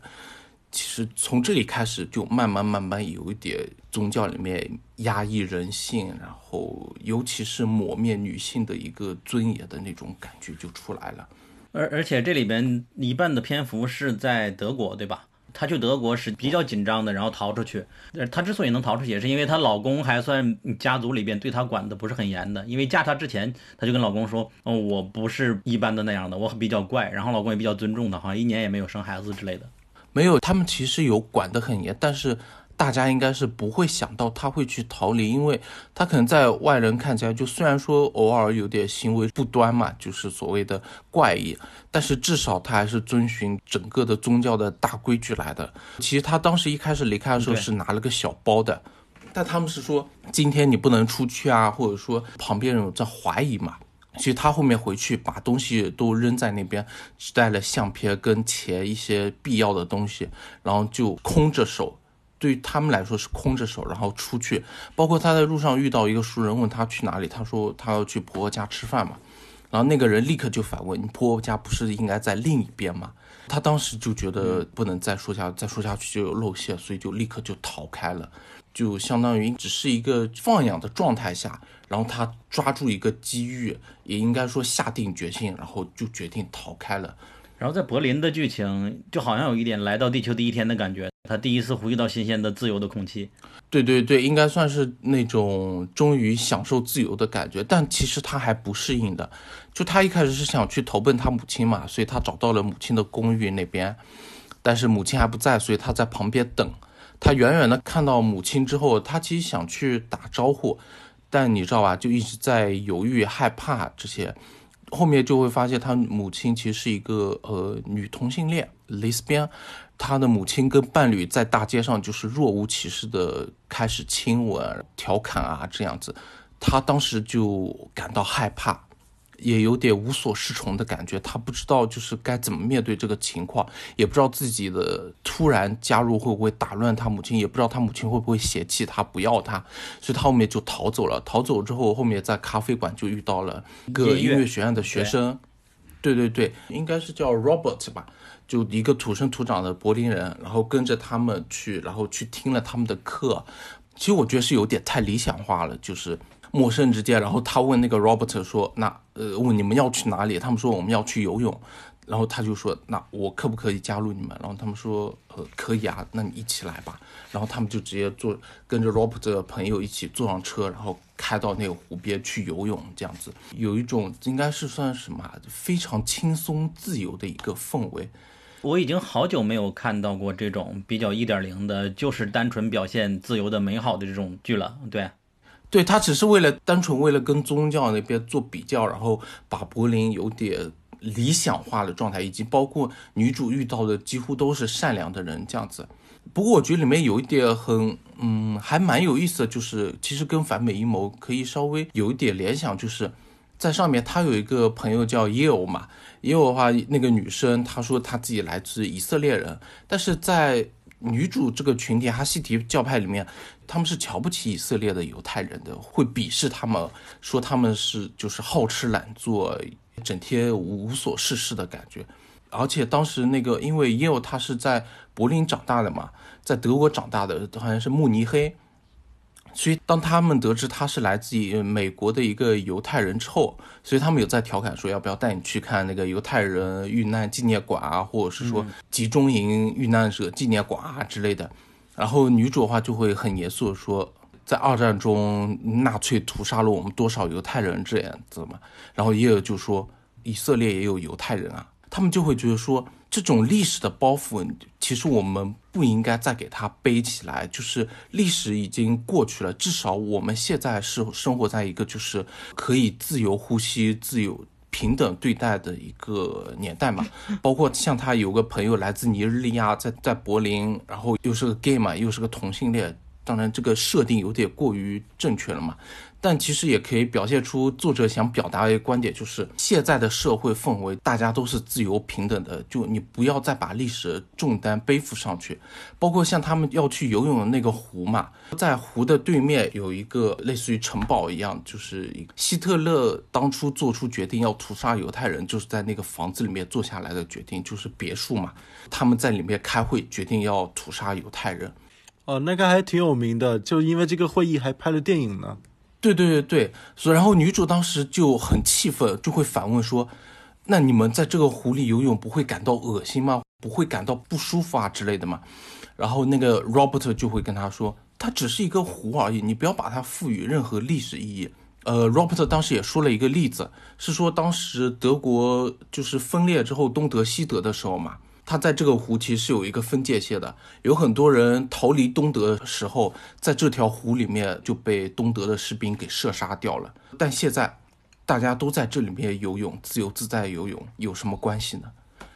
其实从这里开始，就慢慢慢慢有一点宗教里面压抑人性，然后尤其是抹灭女性的一个尊严的那种感觉就出来了。而而且这里边一半的篇幅是在德国，对吧？她去德国是比较紧张的，然后逃出去。她之所以能逃出去，也是因为她老公还算家族里边对她管的不是很严的。因为嫁她之前，她就跟老公说：“哦，我不是一般的那样的，我比较怪。”然后老公也比较尊重她，好像一年也没有生孩子之类的。没有，他们其实有管得很严，但是。大家应该是不会想到他会去逃离，因为他可能在外人看起来，就虽然说偶尔有点行为不端嘛，就是所谓的怪异，但是至少他还是遵循整个的宗教的大规矩来的。其实他当时一开始离开的时候是拿了个小包的，但他们是说今天你不能出去啊，或者说旁边人在怀疑嘛。其实他后面回去把东西都扔在那边，只带了相片跟钱一些必要的东西，然后就空着手。对于他们来说是空着手，然后出去。包括他在路上遇到一个熟人，问他去哪里，他说他要去婆婆家吃饭嘛。然后那个人立刻就反问：“你婆婆家不是应该在另一边吗？”他当时就觉得不能再说下，再说下去就有露馅，所以就立刻就逃开了。就相当于只是一个放养的状态下，然后他抓住一个机遇，也应该说下定决心，然后就决定逃开了。然后在柏林的剧情就好像有一点来到地球第一天的感觉，他第一次呼吸到新鲜的自由的空气。对对对，应该算是那种终于享受自由的感觉。但其实他还不适应的，就他一开始是想去投奔他母亲嘛，所以他找到了母亲的公寓那边，但是母亲还不在，所以他在旁边等。他远远的看到母亲之后，他其实想去打招呼，但你知道吧，就一直在犹豫、害怕这些。后面就会发现，他母亲其实是一个呃女同性恋，lesbian。他的母亲跟伴侣在大街上就是若无其事的开始亲吻、调侃啊这样子，他当时就感到害怕。也有点无所适从的感觉，他不知道就是该怎么面对这个情况，也不知道自己的突然加入会不会打乱他母亲，也不知道他母亲会不会嫌弃他不要他，所以他后面就逃走了。逃走之后，后面在咖啡馆就遇到了一个音乐学院的学生，对对对，应该是叫 Robert 吧，就一个土生土长的柏林人，然后跟着他们去，然后去听了他们的课。其实我觉得是有点太理想化了，就是。陌生之间，然后他问那个 Robert 说：“那呃，问你们要去哪里？”他们说：“我们要去游泳。”然后他就说：“那我可不可以加入你们？”然后他们说：“呃，可以啊，那你一起来吧。”然后他们就直接坐跟着 Robert 的朋友一起坐上车，然后开到那个湖边去游泳，这样子有一种应该是算什么非常轻松自由的一个氛围。我已经好久没有看到过这种比较一点零的，就是单纯表现自由的美好的这种剧了。对。对他只是为了单纯为了跟宗教那边做比较，然后把柏林有点理想化的状态，以及包括女主遇到的几乎都是善良的人这样子。不过我觉得里面有一点很，嗯，还蛮有意思的，就是其实跟反美阴谋可以稍微有一点联想，就是在上面他有一个朋友叫耶欧嘛，耶欧的话那个女生她说她自己来自以色列人，但是在女主这个群体哈希提教派里面，他们是瞧不起以色列的犹太人的，会鄙视他们，说他们是就是好吃懒做，整天无所事事的感觉。而且当时那个，因为耶欧他是在柏林长大的嘛，在德国长大的，好像是慕尼黑，所以当他们得知他是来自于美国的一个犹太人之后，所以他们有在调侃说要不要带你去看那个犹太人遇难纪念馆啊，或者是说集中营遇难者纪念馆啊之类的。然后女主的话就会很严肃的说，在二战中纳粹屠杀了我们多少犹太人这样子嘛。然后也有就说以色列也有犹太人啊，他们就会觉得说这种历史的包袱，其实我们不应该再给它背起来。就是历史已经过去了，至少我们现在是生活在一个就是可以自由呼吸、自由。平等对待的一个年代嘛，包括像他有个朋友来自尼日利亚，在在柏林，然后又是个 gay 嘛，又是个同性恋，当然这个设定有点过于正确了嘛。但其实也可以表现出作者想表达的一个观点，就是现在的社会氛围，大家都是自由平等的，就你不要再把历史的重担背负上去。包括像他们要去游泳的那个湖嘛，在湖的对面有一个类似于城堡一样，就是希特勒当初做出决定要屠杀犹太人，就是在那个房子里面做下来的决定，就是别墅嘛，他们在里面开会决定要屠杀犹太人。哦，那个还挺有名的，就因为这个会议还拍了电影呢。对对对对，所以然后女主当时就很气愤，就会反问说：“那你们在这个湖里游泳不会感到恶心吗？不会感到不舒服啊之类的吗？”然后那个 Robert 就会跟他说：“它只是一个湖而已，你不要把它赋予任何历史意义。”呃，Robert 当时也说了一个例子，是说当时德国就是分裂之后东德西德的时候嘛。它在这个湖其实是有一个分界线的，有很多人逃离东德的时候，在这条湖里面就被东德的士兵给射杀掉了。但现在，大家都在这里面游泳，自由自在游泳，有什么关系呢？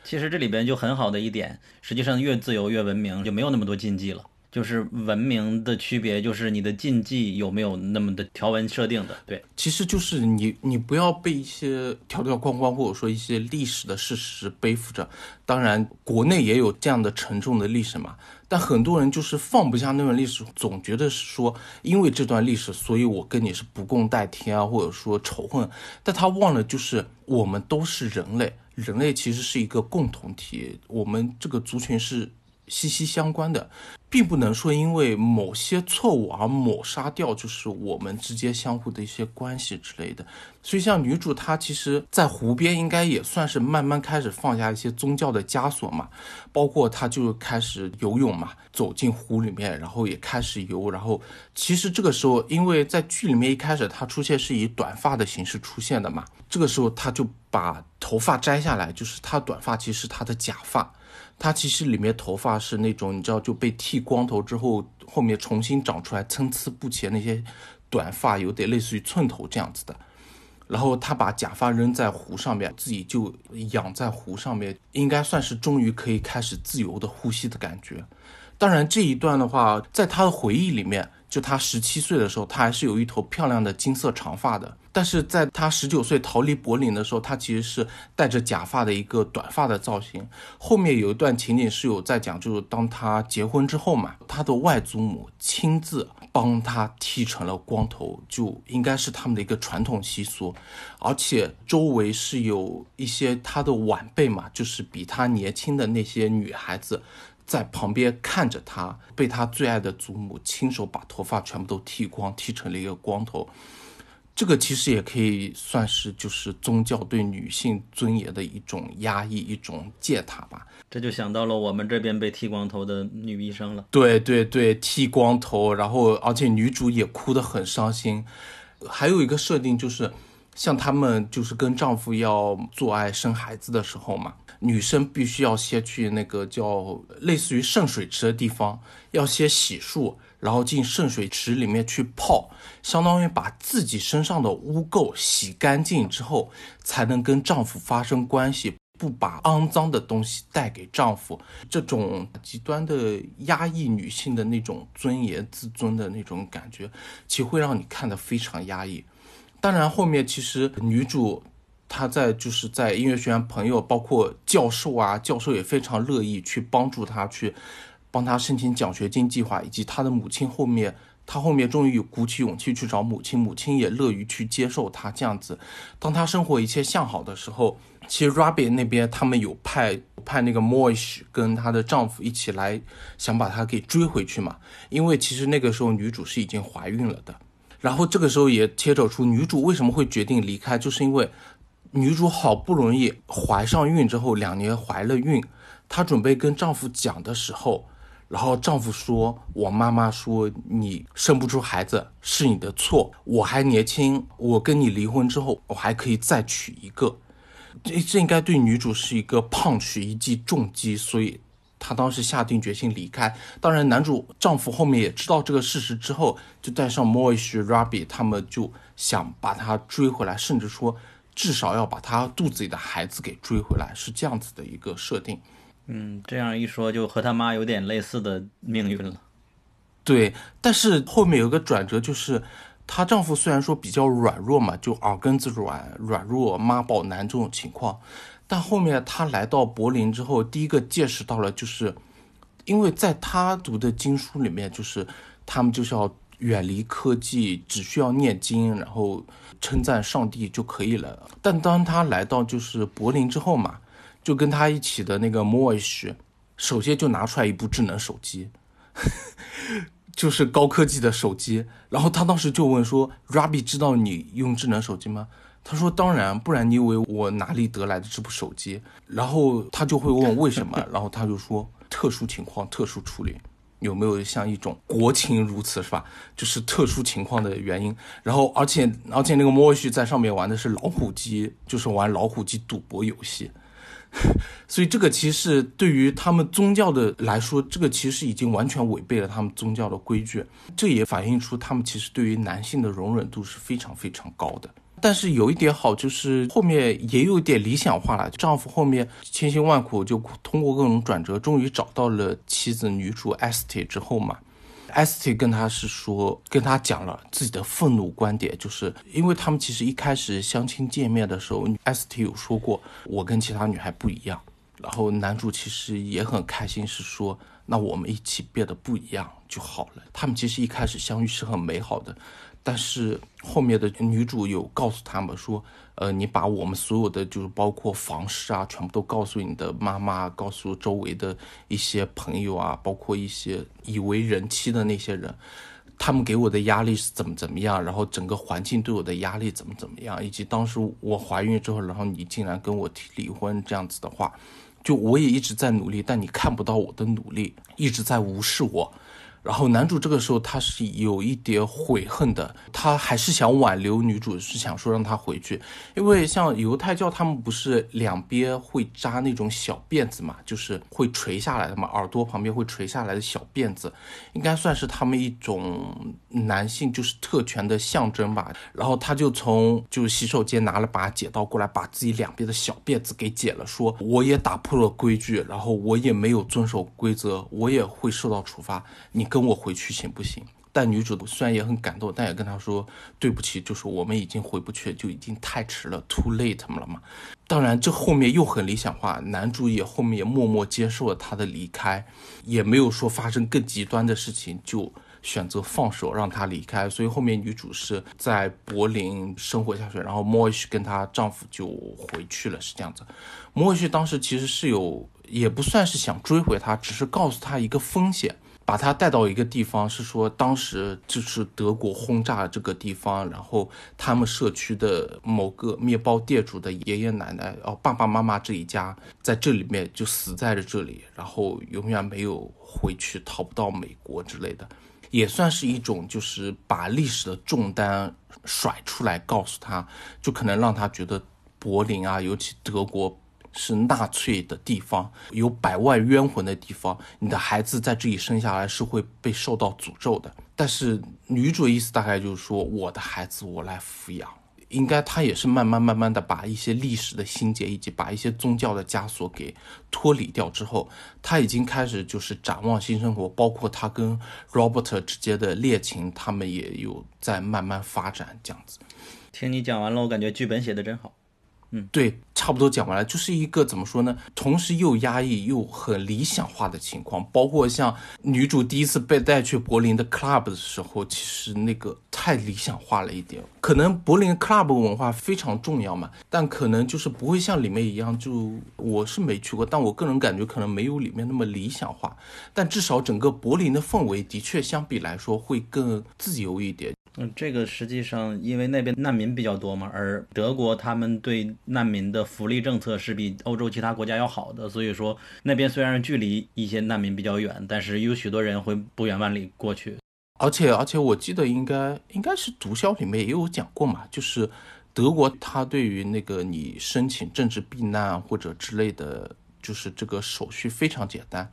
其实这里边就很好的一点，实际上越自由越文明，就没有那么多禁忌了。就是文明的区别，就是你的禁忌有没有那么的条文设定的，对，其实就是你你不要被一些条条框框或者说一些历史的事实背负着。当然，国内也有这样的沉重的历史嘛，但很多人就是放不下那段历史，总觉得是说因为这段历史，所以我跟你是不共戴天啊，或者说仇恨。但他忘了，就是我们都是人类，人类其实是一个共同体，我们这个族群是。息息相关的，并不能说因为某些错误而抹杀掉，就是我们之间相互的一些关系之类的。所以，像女主她其实，在湖边应该也算是慢慢开始放下一些宗教的枷锁嘛，包括她就开始游泳嘛，走进湖里面，然后也开始游。然后，其实这个时候，因为在剧里面一开始她出现是以短发的形式出现的嘛，这个时候她就把头发摘下来，就是她短发其实是她的假发。他其实里面头发是那种你知道就被剃光头之后，后面重新长出来参差不齐那些短发，有点类似于寸头这样子的。然后他把假发扔在湖上面，自己就养在湖上面，应该算是终于可以开始自由的呼吸的感觉。当然这一段的话，在他的回忆里面，就他十七岁的时候，他还是有一头漂亮的金色长发的。但是在他十九岁逃离柏林的时候，他其实是戴着假发的一个短发的造型。后面有一段情景是有在讲，就是当他结婚之后嘛，他的外祖母亲自帮他剃成了光头，就应该是他们的一个传统习俗。而且周围是有一些他的晚辈嘛，就是比他年轻的那些女孩子，在旁边看着他被他最爱的祖母亲手把头发全部都剃光，剃成了一个光头。这个其实也可以算是就是宗教对女性尊严的一种压抑，一种践踏吧。这就想到了我们这边被剃光头的女医生了。对对对，剃光头，然后而且女主也哭得很伤心。还有一个设定就是，像他们就是跟丈夫要做爱生孩子的时候嘛，女生必须要先去那个叫类似于圣水池的地方，要先洗漱。然后进圣水池里面去泡，相当于把自己身上的污垢洗干净之后，才能跟丈夫发生关系，不把肮脏的东西带给丈夫。这种极端的压抑女性的那种尊严、自尊的那种感觉，其实会让你看得非常压抑。当然，后面其实女主她在就是在音乐学院朋友，包括教授啊，教授也非常乐意去帮助她去。帮他申请奖学金计划，以及他的母亲后面，他后面终于鼓起勇气去找母亲，母亲也乐于去接受他这样子。当他生活一切向好的时候，其实 Rabbit 那边他们有派派那个 Moish 跟她的丈夫一起来，想把她给追回去嘛。因为其实那个时候女主是已经怀孕了的。然后这个时候也牵扯出女主为什么会决定离开，就是因为女主好不容易怀上孕之后，两年怀了孕，她准备跟丈夫讲的时候。然后丈夫说：“我妈妈说你生不出孩子是你的错，我还年轻，我跟你离婚之后，我还可以再娶一个。”这这应该对女主是一个胖取一记重击，所以她当时下定决心离开。当然，男主丈夫后面也知道这个事实之后，就带上 Moish、Rabi 他们就想把她追回来，甚至说至少要把她肚子里的孩子给追回来，是这样子的一个设定。嗯，这样一说，就和他妈有点类似的命运了。对，但是后面有个转折，就是她丈夫虽然说比较软弱嘛，就耳根子软、软弱、妈宝男这种情况，但后面她来到柏林之后，第一个见识到了，就是因为在她读的经书里面，就是他们就是要远离科技，只需要念经，然后称赞上帝就可以了。但当他来到就是柏林之后嘛。就跟他一起的那个 Moish，首先就拿出来一部智能手机，就是高科技的手机。然后他当时就问说：“Rabi 知道你用智能手机吗？”他说：“当然，不然你以为我哪里得来的这部手机？”然后他就会问为什么，然后他就说：“特殊情况，特殊处理，有没有像一种国情如此，是吧？就是特殊情况的原因。然后，而且而且那个 Moish 在上面玩的是老虎机，就是玩老虎机赌博游戏。”所以这个其实对于他们宗教的来说，这个其实已经完全违背了他们宗教的规矩。这也反映出他们其实对于男性的容忍度是非常非常高的。但是有一点好，就是后面也有点理想化了。丈夫后面千辛万苦就通过各种转折，终于找到了妻子女主 Esty 之后嘛。S T 跟他是说，跟他讲了自己的愤怒观点，就是因为他们其实一开始相亲见面的时候，S T 有说过我跟其他女孩不一样，然后男主其实也很开心，是说那我们一起变得不一样就好了。他们其实一开始相遇是很美好的。但是后面的女主有告诉他们说，呃，你把我们所有的就是包括房事啊，全部都告诉你的妈妈，告诉周围的一些朋友啊，包括一些以为人妻的那些人，他们给我的压力是怎么怎么样，然后整个环境对我的压力怎么怎么样，以及当时我怀孕之后，然后你竟然跟我提离婚这样子的话，就我也一直在努力，但你看不到我的努力，一直在无视我。然后男主这个时候他是有一点悔恨的，他还是想挽留女主，是想说让她回去，因为像犹太教他们不是两边会扎那种小辫子嘛，就是会垂下来的嘛，耳朵旁边会垂下来的小辫子，应该算是他们一种男性就是特权的象征吧。然后他就从就是洗手间拿了把剪刀过来，把自己两边的小辫子给剪了，说我也打破了规矩，然后我也没有遵守规则，我也会受到处罚，你。跟我回去行不行？但女主虽然也很感动，但也跟他说对不起，就是我们已经回不去，就已经太迟了，too late 了嘛。当然，这后面又很理想化，男主也后面也默默接受了他的离开，也没有说发生更极端的事情，就选择放手让他离开。所以后面女主是在柏林生活下去，然后莫伊什跟她丈夫就回去了，是这样子。莫伊什当时其实是有，也不算是想追回她，只是告诉她一个风险。把他带到一个地方，是说当时就是德国轰炸这个地方，然后他们社区的某个面包店主的爷爷奶奶哦爸爸妈妈这一家在这里面就死在了这里，然后永远没有回去，逃不到美国之类的，也算是一种就是把历史的重担甩出来，告诉他就可能让他觉得柏林啊，尤其德国。是纳粹的地方，有百万冤魂的地方，你的孩子在这里生下来是会被受到诅咒的。但是女主的意思大概就是说，我的孩子我来抚养。应该她也是慢慢慢慢的把一些历史的心结以及把一些宗教的枷锁给脱离掉之后，她已经开始就是展望新生活，包括她跟 Robert 之间的恋情，他们也有在慢慢发展这样子。听你讲完了，我感觉剧本写的真好。对，差不多讲完了，就是一个怎么说呢？同时又压抑又很理想化的情况。包括像女主第一次被带去柏林的 club 的时候，其实那个太理想化了一点。可能柏林 club 文化非常重要嘛，但可能就是不会像里面一样，就我是没去过，但我个人感觉可能没有里面那么理想化。但至少整个柏林的氛围的确相比来说会更自由一点。嗯，这个实际上因为那边难民比较多嘛，而德国他们对难民的福利政策是比欧洲其他国家要好的，所以说那边虽然距离一些难民比较远，但是有许多人会不远万里过去。而且而且我记得应该应该是毒枭里面也有讲过嘛，就是德国他对于那个你申请政治避难或者之类的，就是这个手续非常简单。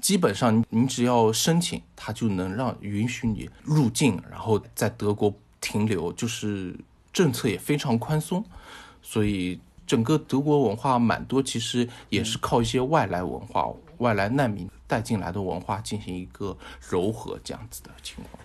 基本上你只要申请，他就能让允许你入境，然后在德国停留，就是政策也非常宽松，所以整个德国文化蛮多，其实也是靠一些外来文化、外来难民带进来的文化进行一个柔和这样子的情况。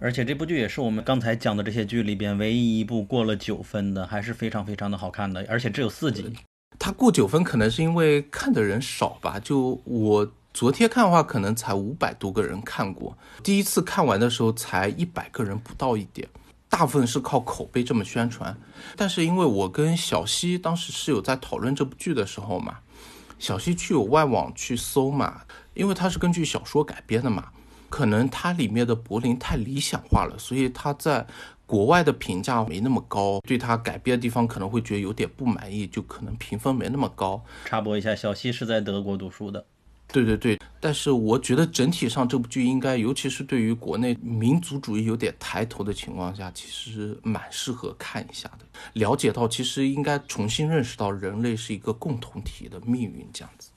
而且这部剧也是我们刚才讲的这些剧里边唯一一部过了九分的，还是非常非常的好看的，而且只有四集。它过九分可能是因为看的人少吧，就我。昨天看的话，可能才五百多个人看过。第一次看完的时候，才一百个人不到一点。大部分是靠口碑这么宣传。但是因为我跟小西当时是有在讨论这部剧的时候嘛，小西去有外网去搜嘛，因为它是根据小说改编的嘛，可能它里面的柏林太理想化了，所以他在国外的评价没那么高，对他改编的地方可能会觉得有点不满意，就可能评分没那么高。插播一下，小西是在德国读书的。对对对，但是我觉得整体上这部剧应该，尤其是对于国内民族主义有点抬头的情况下，其实蛮适合看一下的。了解到其实应该重新认识到人类是一个共同体的命运这样子。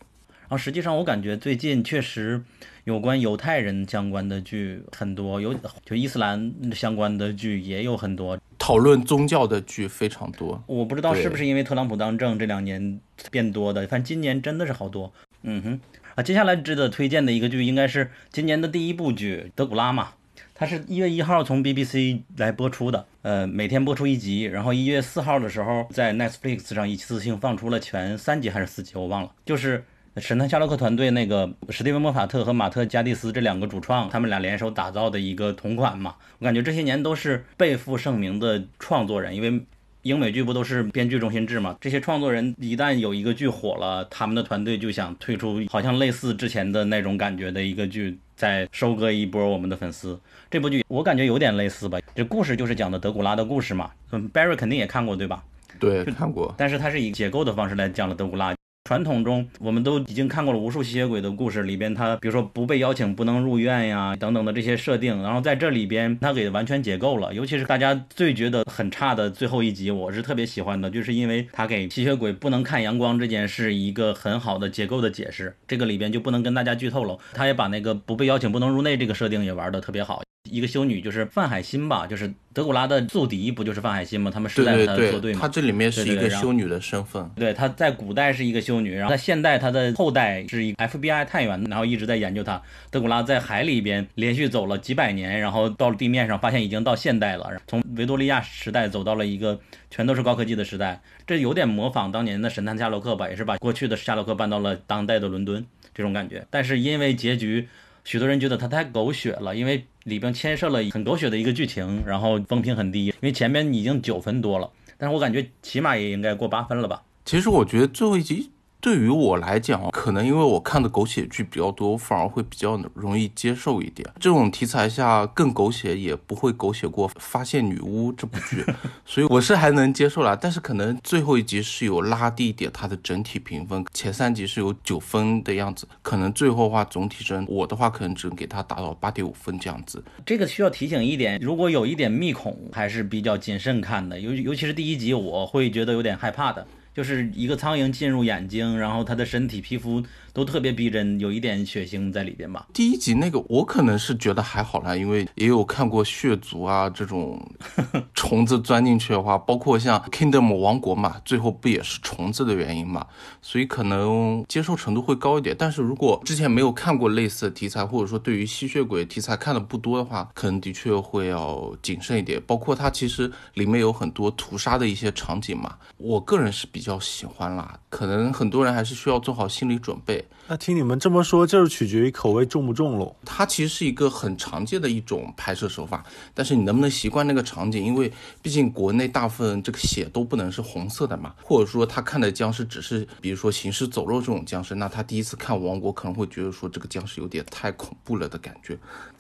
然后实际上我感觉最近确实有关犹太人相关的剧很多，有就伊斯兰相关的剧也有很多，讨论宗教的剧非常多。我不知道是不是因为特朗普当政这两年变多的，反正今年真的是好多。嗯哼。啊，接下来值得推荐的一个剧应该是今年的第一部剧《德古拉》嘛，它是一月一号从 BBC 来播出的，呃，每天播出一集，然后一月四号的时候在 Netflix 上一次性放出了全三集还是四集，我忘了。就是神探夏洛克团队那个史蒂文·莫法特和马特·加蒂斯这两个主创，他们俩联手打造的一个同款嘛，我感觉这些年都是背负盛名的创作人，因为。英美剧不都是编剧中心制吗？这些创作人一旦有一个剧火了，他们的团队就想推出好像类似之前的那种感觉的一个剧，再收割一波我们的粉丝。这部剧我感觉有点类似吧，这故事就是讲的德古拉的故事嘛。嗯，Barry 肯定也看过对吧？对，看过。但是它是以解构的方式来讲了德古拉。传统中，我们都已经看过了无数吸血鬼的故事里边，他比如说不被邀请不能入院呀，等等的这些设定，然后在这里边他给完全解构了。尤其是大家最觉得很差的最后一集，我是特别喜欢的，就是因为他给吸血鬼不能看阳光这件事一个很好的结构的解释。这个里边就不能跟大家剧透了，他也把那个不被邀请不能入内这个设定也玩的特别好。一个修女就是范海辛吧，就是德古拉的宿敌，不就是范海辛吗？他们是在他作对吗？他这里面是一个修女的身份。对，他在古代是一个修女，然后在现代他的后代是一个 FBI 探员，然后一直在研究他。德古拉在海里边连续走了几百年，然后到了地面上，发现已经到现代了，从维多利亚时代走到了一个全都是高科技的时代。这有点模仿当年的神探夏洛克吧，也是把过去的夏洛克搬到了当代的伦敦这种感觉。但是因为结局。许多人觉得它太狗血了，因为里边牵涉了很狗血的一个剧情，然后风评很低。因为前面已经九分多了，但是我感觉起码也应该过八分了吧。其实我觉得最后一集。对于我来讲，可能因为我看的狗血剧比较多，反而会比较容易接受一点。这种题材下更狗血也不会狗血过《发现女巫》这部剧，所以我是还能接受啦。但是可能最后一集是有拉低一点它的整体评分，前三集是有九分的样子，可能最后话总体分我的话可能只能给它打到八点五分这样子。这个需要提醒一点，如果有一点密恐，还是比较谨慎看的，尤尤其是第一集，我会觉得有点害怕的。就是一个苍蝇进入眼睛，然后它的身体皮肤都特别逼真，有一点血腥在里边吧。第一集那个我可能是觉得还好啦，因为也有看过血族啊这种 虫子钻进去的话，包括像 Kingdom 王国嘛，最后不也是虫子的原因嘛，所以可能接受程度会高一点。但是如果之前没有看过类似的题材，或者说对于吸血鬼题材看的不多的话，可能的确会要谨慎一点。包括它其实里面有很多屠杀的一些场景嘛，我个人是比较喜欢啦。可能很多人还是需要做好心理准备。那听你们这么说，就是取决于口味重不重喽。它其实是一个很常见的一种拍摄手法，但是你能不能习惯那个场景？因为毕竟国内大部分这个血都不能是红色的嘛，或者说他看的僵尸只是比如说行尸走肉这种僵尸，那他第一次看《王国》可能会觉得说这个僵尸有点太恐怖了的感觉。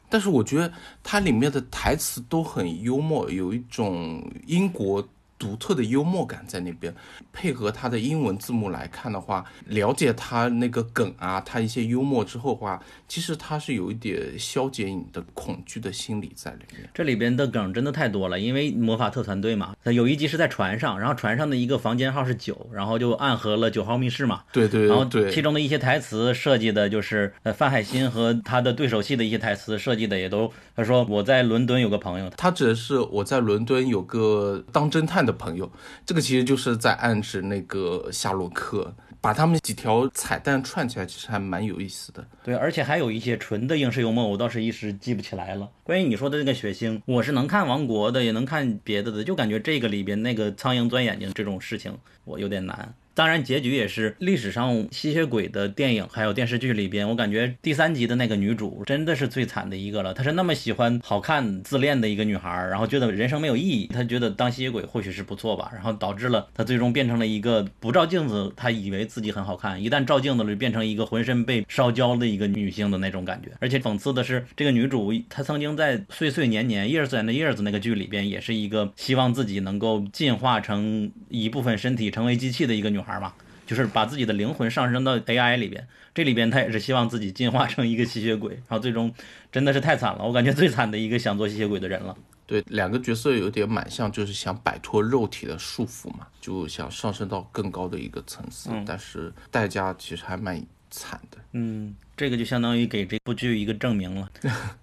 但是我觉得它里面的台词都很幽默，有一种英国。独特的幽默感在那边，配合他的英文字幕来看的话，了解他那个梗啊，他一些幽默之后的话，其实他是有一点消解你的恐惧的心理在里面。这里边的梗真的太多了，因为魔法特团队嘛，有一集是在船上，然后船上的一个房间号是九，然后就暗合了九号密室嘛。对对。然后对，其中的一些台词设计的就是呃范海辛和他的对手戏的一些台词设计的也都，他说我在伦敦有个朋友，他指的是我在伦敦有个当侦探的。朋友，这个其实就是在暗指那个夏洛克，把他们几条彩蛋串起来，其实还蛮有意思的。对，而且还有一些纯的英式幽默，我倒是一时记不起来了。关于你说的那个血腥，我是能看王国的，也能看别的的，就感觉这个里边那个苍蝇钻眼睛这种事情，我有点难。当然，结局也是历史上吸血鬼的电影还有电视剧里边，我感觉第三集的那个女主真的是最惨的一个了。她是那么喜欢好看、自恋的一个女孩，然后觉得人生没有意义，她觉得当吸血鬼或许是不错吧，然后导致了她最终变成了一个不照镜子，她以为自己很好看，一旦照镜子了，变成一个浑身被烧焦的一个女性的那种感觉。而且讽刺的是，这个女主她曾经在《岁岁年年》Years and Years 那个剧里边，也是一个希望自己能够进化成一部分身体成为机器的一个女孩嘛。就是把自己的灵魂上升到 AI 里边，这里边他也是希望自己进化成一个吸血鬼，然后最终真的是太惨了，我感觉最惨的一个想做吸血鬼的人了。对，两个角色有点蛮像，就是想摆脱肉体的束缚嘛，就想上升到更高的一个层次，但是代价其实还蛮惨的。嗯，这个就相当于给这部剧一个证明了。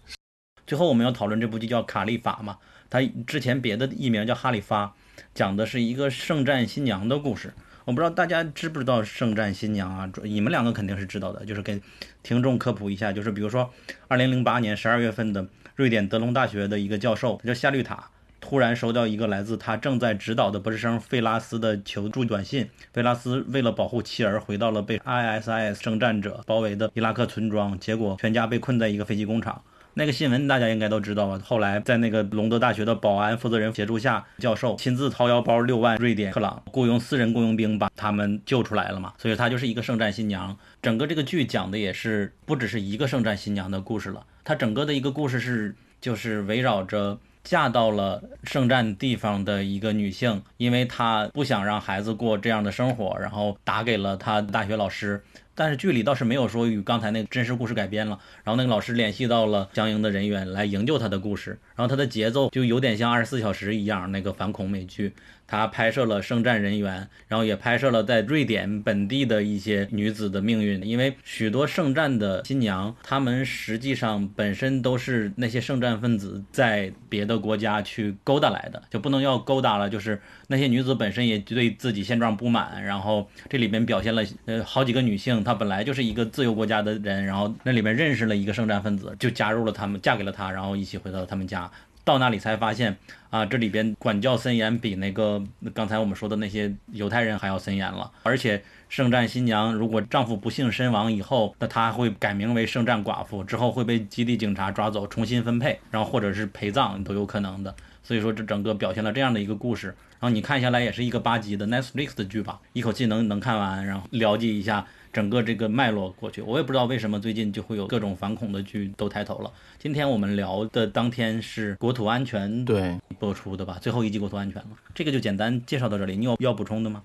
最后我们要讨论这部剧叫《卡利法》嘛，它之前别的艺名叫《哈利发》，讲的是一个圣战新娘的故事。我不知道大家知不知道圣战新娘啊？你们两个肯定是知道的，就是给听众科普一下，就是比如说，二零零八年十二月份的瑞典德隆大学的一个教授，他叫夏绿塔，突然收到一个来自他正在指导的博士生费拉斯的求助短信。费拉斯为了保护妻儿，回到了被 ISIS 圣战者包围的伊拉克村庄，结果全家被困在一个飞机工厂。那个新闻大家应该都知道吧？后来在那个隆德大学的保安负责人协助下，教授亲自掏腰包六万瑞典克朗，雇佣私人雇佣兵把他们救出来了嘛。所以她就是一个圣战新娘。整个这个剧讲的也是不只是一个圣战新娘的故事了，它整个的一个故事是就是围绕着嫁到了圣战地方的一个女性，因为她不想让孩子过这样的生活，然后打给了她大学老师。但是剧里倒是没有说与刚才那个真实故事改编了，然后那个老师联系到了相应的人员来营救他的故事，然后他的节奏就有点像二十四小时一样那个反恐美剧。他拍摄了圣战人员，然后也拍摄了在瑞典本地的一些女子的命运。因为许多圣战的新娘，她们实际上本身都是那些圣战分子在别的国家去勾搭来的，就不能要勾搭了。就是那些女子本身也对自己现状不满，然后这里边表现了呃好几个女性，她本来就是一个自由国家的人，然后那里面认识了一个圣战分子，就加入了他们，嫁给了他，然后一起回到了他们家。到那里才发现，啊，这里边管教森严，比那个刚才我们说的那些犹太人还要森严了。而且，圣战新娘如果丈夫不幸身亡以后，那她会改名为圣战寡妇，之后会被基地警察抓走，重新分配，然后或者是陪葬都有可能的。所以说，这整个表现了这样的一个故事。然后你看下来也是一个八集的 Netflix 的剧吧，一口气能能看完，然后了解一下。整个这个脉络过去，我也不知道为什么最近就会有各种反恐的剧都抬头了。今天我们聊的当天是国土安全对播出的吧？最后一集国土安全了，这个就简单介绍到这里。你有要补充的吗？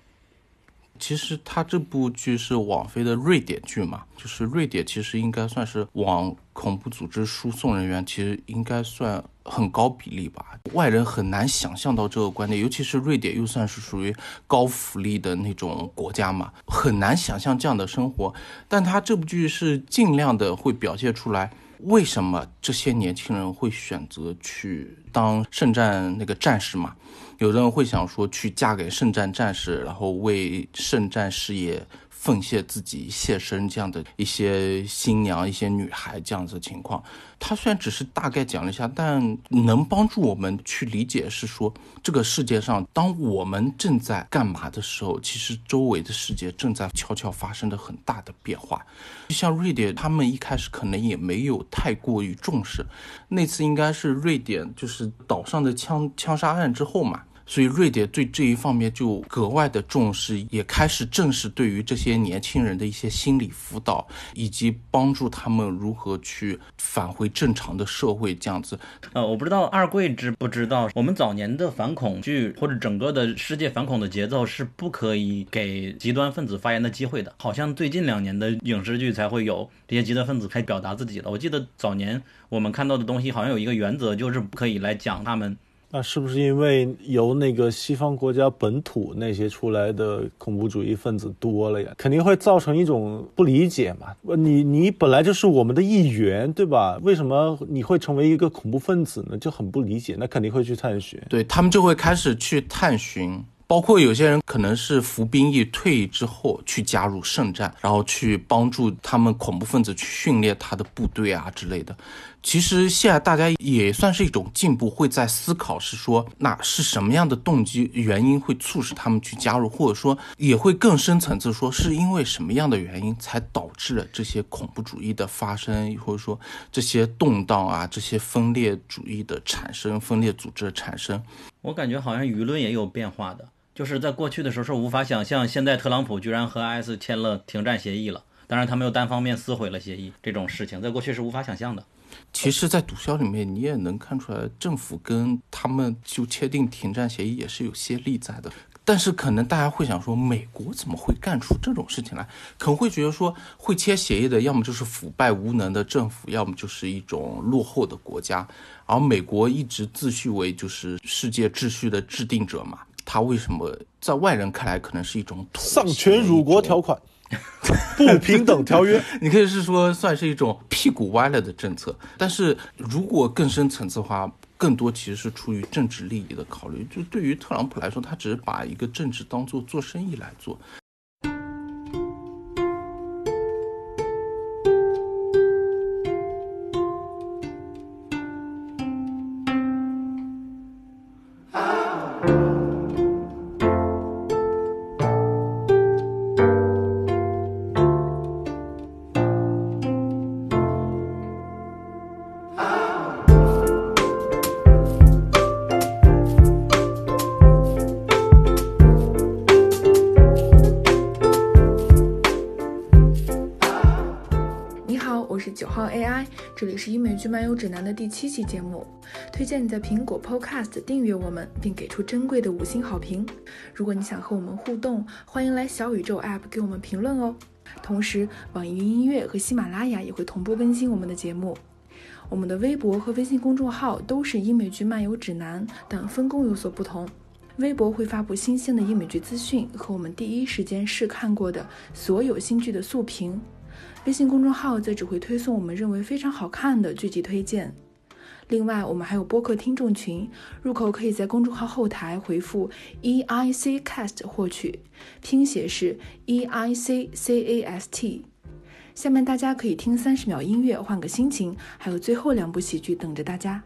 其实它这部剧是网飞的瑞典剧嘛，就是瑞典其实应该算是往恐怖组织输送人员，其实应该算很高比例吧。外人很难想象到这个观点，尤其是瑞典又算是属于高福利的那种国家嘛，很难想象这样的生活。但他这部剧是尽量的会表现出来。为什么这些年轻人会选择去当圣战那个战士嘛？有的人会想说去嫁给圣战战士，然后为圣战事业。奉献自己、献身这样的一些新娘、一些女孩这样子的情况，他虽然只是大概讲了一下，但能帮助我们去理解是说，这个世界上，当我们正在干嘛的时候，其实周围的世界正在悄悄发生着很大的变化。就像瑞典，他们一开始可能也没有太过于重视，那次应该是瑞典就是岛上的枪枪杀案之后嘛。所以瑞典对这一方面就格外的重视，也开始正视对于这些年轻人的一些心理辅导，以及帮助他们如何去返回正常的社会这样子。呃，我不知道二贵知不知道，我们早年的反恐剧或者整个的世界反恐的节奏是不可以给极端分子发言的机会的。好像最近两年的影视剧才会有这些极端分子开始表达自己了。我记得早年我们看到的东西好像有一个原则，就是不可以来讲他们。那是不是因为由那个西方国家本土那些出来的恐怖主义分子多了呀？肯定会造成一种不理解嘛。你你本来就是我们的一员，对吧？为什么你会成为一个恐怖分子呢？就很不理解。那肯定会去探寻，对他们就会开始去探寻。包括有些人可能是服兵役退役之后去加入圣战，然后去帮助他们恐怖分子去训练他的部队啊之类的。其实现在大家也算是一种进步，会在思考是说，那是什么样的动机原因会促使他们去加入，或者说也会更深层次说，是因为什么样的原因才导致了这些恐怖主义的发生，或者说这些动荡啊，这些分裂主义的产生，分裂组织的产生。我感觉好像舆论也有变化的，就是在过去的时候是无法想象，现在特朗普居然和 IS 签了停战协议了，当然他们又单方面撕毁了协议，这种事情在过去是无法想象的。其实，在毒枭里面，你也能看出来，政府跟他们就签订停战协议也是有些利在的。但是，可能大家会想说，美国怎么会干出这种事情来？可能会觉得说，会签协议的，要么就是腐败无能的政府，要么就是一种落后的国家。而美国一直自诩为就是世界秩序的制定者嘛，他为什么在外人看来可能是一种丧权辱国条款？不平等条约，你可以是说算是一种屁股歪了的政策，但是如果更深层次的话，更多其实是出于政治利益的考虑。就对于特朗普来说，他只是把一个政治当做做生意来做。漫游指南的第七期节目，推荐你在苹果 Podcast 订阅我们，并给出珍贵的五星好评。如果你想和我们互动，欢迎来小宇宙 App 给我们评论哦。同时，网易云音乐和喜马拉雅也会同步更新我们的节目。我们的微博和微信公众号都是英美剧漫游指南，但分工有所不同。微博会发布新鲜的英美剧资讯和我们第一时间试看过的所有新剧的速评。微信公众号则只会推送我们认为非常好看的剧集推荐。另外，我们还有播客听众群，入口可以在公众号后台回复 E I C Cast 获取，拼写是 E I C C A S T。下面大家可以听三十秒音乐，换个心情，还有最后两部喜剧等着大家。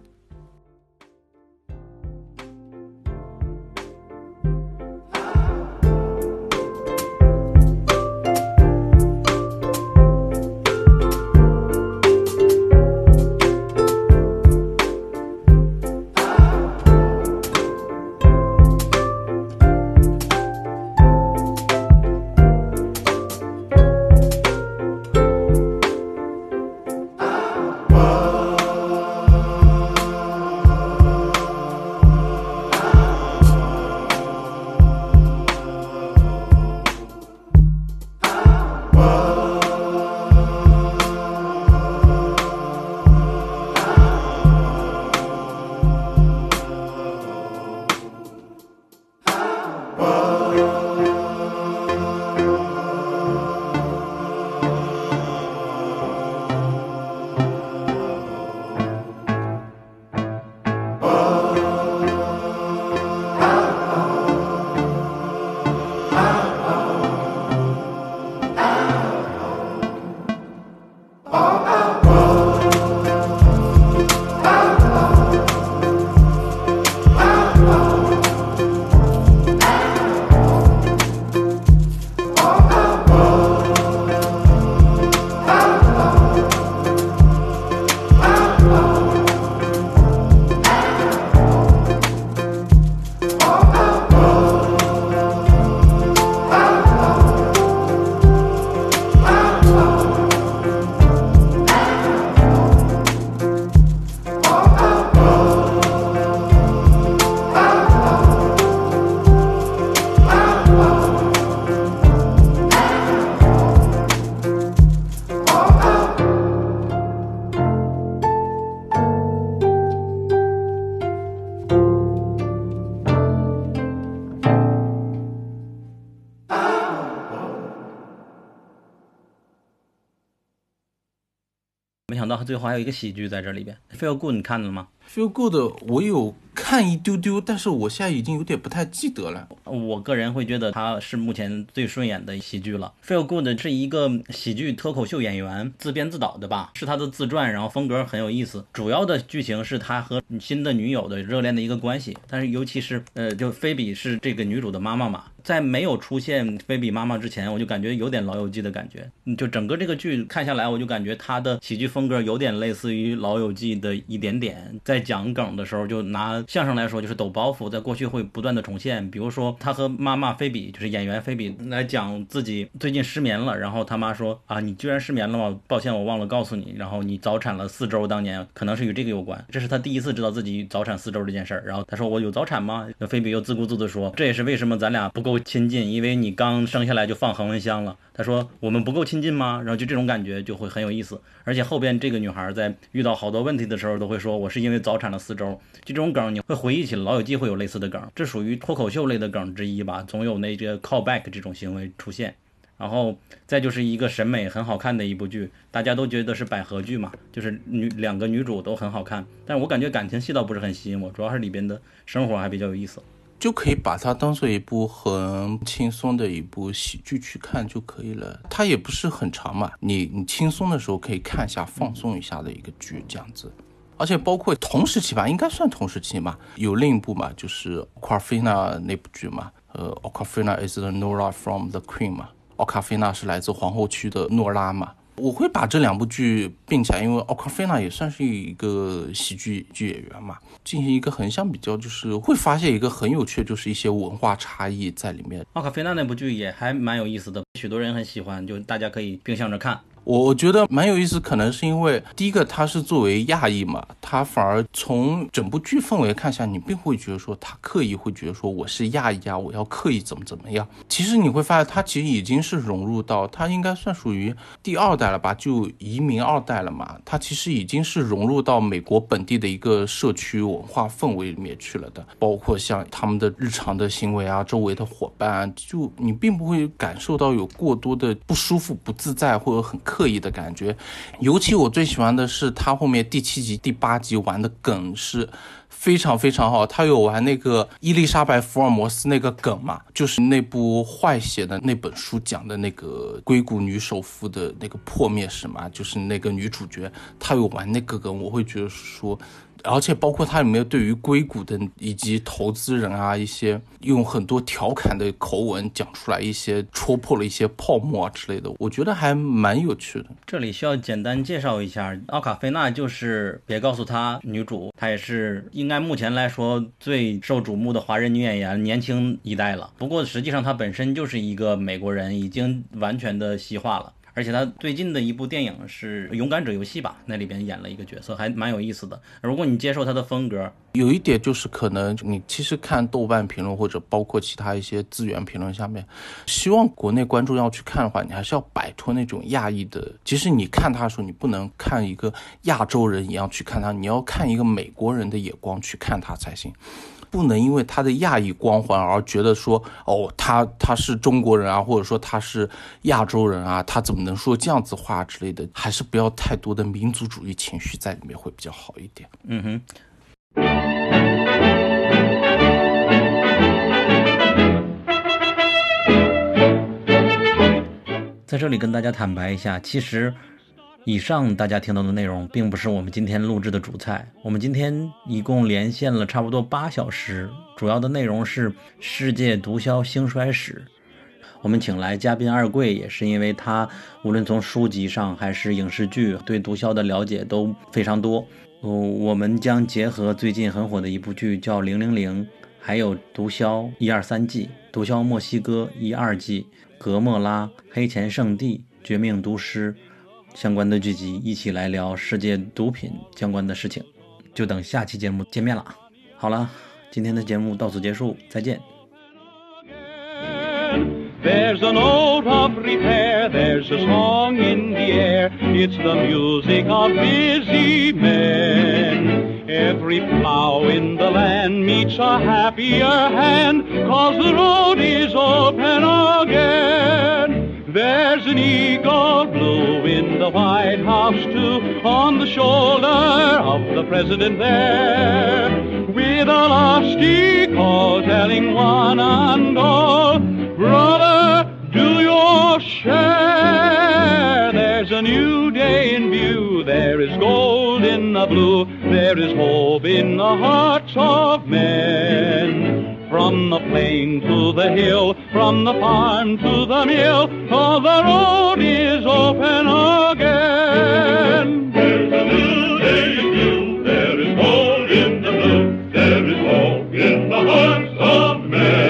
最后还有一个喜剧在这里边。Feel Good 你看了吗？Feel Good 我有看一丢丢，但是我现在已经有点不太记得了。我个人会觉得他是目前最顺眼的喜剧了。Feel Good 是一个喜剧脱口秀演员，自编自导的吧，是他的自传，然后风格很有意思。主要的剧情是他和新的女友的热恋的一个关系，但是尤其是呃，就菲比是这个女主的妈妈嘛，在没有出现菲比妈妈之前，我就感觉有点老友记的感觉。就整个这个剧看下来，我就感觉他的喜剧风格有点类似于老友记的一点点，在讲梗的时候就拿相声来说，就是抖包袱，在过去会不断的重现。比如说他和妈妈菲比，就是演员菲比来讲自己最近失眠了，然后他妈说啊，你居然失眠了吗？抱歉，我忘了告诉你。然后你早产了四周，当年可能是与这个有关。这是他第一次知道自己早产四周这件事儿。然后他说我有早产吗？那菲比又自顾自地说，这也是为什么咱俩不够亲近，因为你刚生下来就放恒温箱了。他说我们不够亲近吗？然后就这种感觉就会很有意思。而且后边这个女孩在遇到好多问题的时候，都会说我是因为早产了四周。就这种梗，你会回忆起老友记会有类似的梗，这属于脱口秀类的梗之一吧，总有那个 callback 这种行为出现。然后再就是一个审美很好看的一部剧，大家都觉得是百合剧嘛，就是女两个女主都很好看，但是我感觉感情戏倒不是很吸引我，主要是里边的生活还比较有意思。就可以把它当做一部很轻松的一部喜剧去看就可以了。它也不是很长嘛，你你轻松的时候可以看一下，放松一下的一个剧这样子。而且包括同时期吧，应该算同时期嘛，有另一部嘛，就是奥卡菲娜那部剧嘛，呃，奥卡菲娜 is the Nora from the Queen 嘛，奥卡菲娜是来自皇后区的诺拉嘛。我会把这两部剧并起来，因为奥卡菲娜也算是一个喜剧剧演员嘛，进行一个横向比较，就是会发现一个很有趣，就是一些文化差异在里面。奥卡菲娜那部剧也还蛮有意思的，许多人很喜欢，就大家可以并向着看。我我觉得蛮有意思，可能是因为第一个他是作为亚裔嘛，他反而从整部剧氛围看下，你并不会觉得说他刻意会觉得说我是亚裔啊，我要刻意怎么怎么样。其实你会发现他其实已经是融入到他应该算属于第二代了吧，就移民二代了嘛，他其实已经是融入到美国本地的一个社区文化氛围里面去了的，包括像他们的日常的行为啊，周围的伙伴啊，就你并不会感受到有过多的不舒服、不自在或者很刻刻意的感觉，尤其我最喜欢的是他后面第七集、第八集玩的梗是非常非常好。他有玩那个伊丽莎白·福尔摩斯那个梗嘛，就是那部坏写的那本书讲的那个硅谷女首富的那个破灭史嘛，就是那个女主角，她有玩那个梗，我会觉得说。而且包括它里面对于硅谷的以及投资人啊，一些用很多调侃的口吻讲出来一些戳破了一些泡沫啊之类的，我觉得还蛮有趣的。这里需要简单介绍一下，奥卡菲娜就是别告诉她女主，她也是应该目前来说最受瞩目的华人女演员，年轻一代了。不过实际上她本身就是一个美国人，已经完全的西化了。而且他最近的一部电影是《勇敢者游戏》吧，那里边演了一个角色，还蛮有意思的。如果你接受他的风格，有一点就是可能你其实看豆瓣评论或者包括其他一些资源评论下面，希望国内观众要去看的话，你还是要摆脱那种亚裔的。其实你看他的时候，你不能看一个亚洲人一样去看他，你要看一个美国人的眼光去看他才行。不能因为他的亚裔光环而觉得说哦，他他是中国人啊，或者说他是亚洲人啊，他怎么能说这样子话之类的？还是不要太多的民族主义情绪在里面会比较好一点。嗯哼。在这里跟大家坦白一下，其实。以上大家听到的内容，并不是我们今天录制的主菜。我们今天一共连线了差不多八小时，主要的内容是世界毒枭兴衰史。我们请来嘉宾二贵，也是因为他无论从书籍上还是影视剧，对毒枭的了解都非常多。嗯，我们将结合最近很火的一部剧叫《零零零》，还有《毒枭》一二三季，《毒枭墨西哥》一二季，《格莫拉》《黑钱圣地》《绝命毒师》。相关的剧集，一起来聊世界毒品相关的事情，就等下期节目见面了。好了，今天的节目到此结束，再见。There's a note of repair, there's a song in the air, it's the music of busy men. Every plow in the land meets a happier hand, cause the road is open again. There's an eagle blue in the White House. Too, on the shoulder of the president there. With a lusty call telling one and all, brother, do your share. There's a new day in view, there is gold in the blue, there is hope in the hearts of men. From the plain to the hill, from the farm to the mill, all the road is open again. There's a new day in view, there is gold in the blue, there is hope in the hearts of men.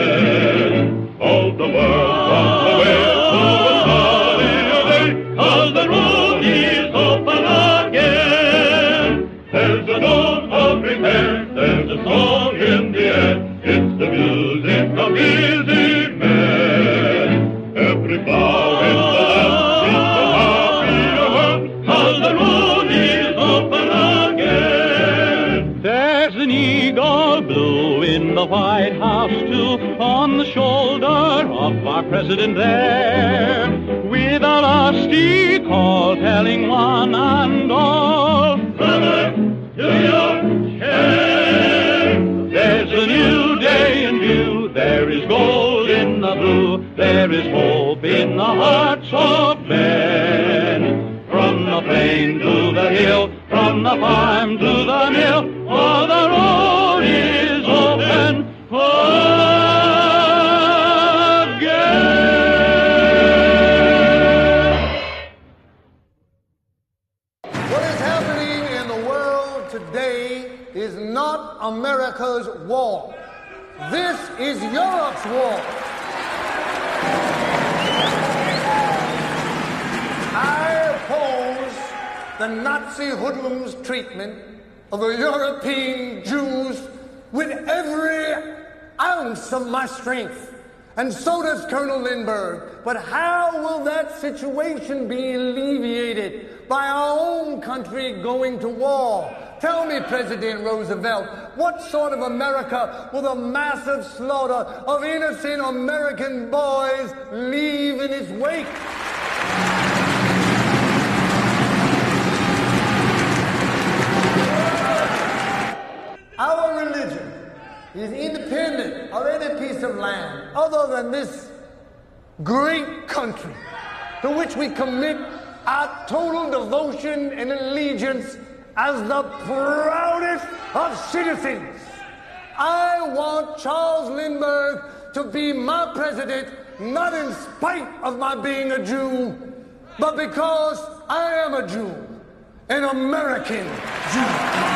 The White House too, on the shoulder of our president there, with a lusty call telling one and all, Brother, do your strength. And so does Colonel Lindbergh. But how will that situation be alleviated by our own country going to war? Tell me, President Roosevelt, what sort of America will the massive slaughter of innocent American boys leave in its wake? Our religion is independent of any piece of land other than this great country to which we commit our total devotion and allegiance as the proudest of citizens. I want Charles Lindbergh to be my president, not in spite of my being a Jew, but because I am a Jew, an American Jew.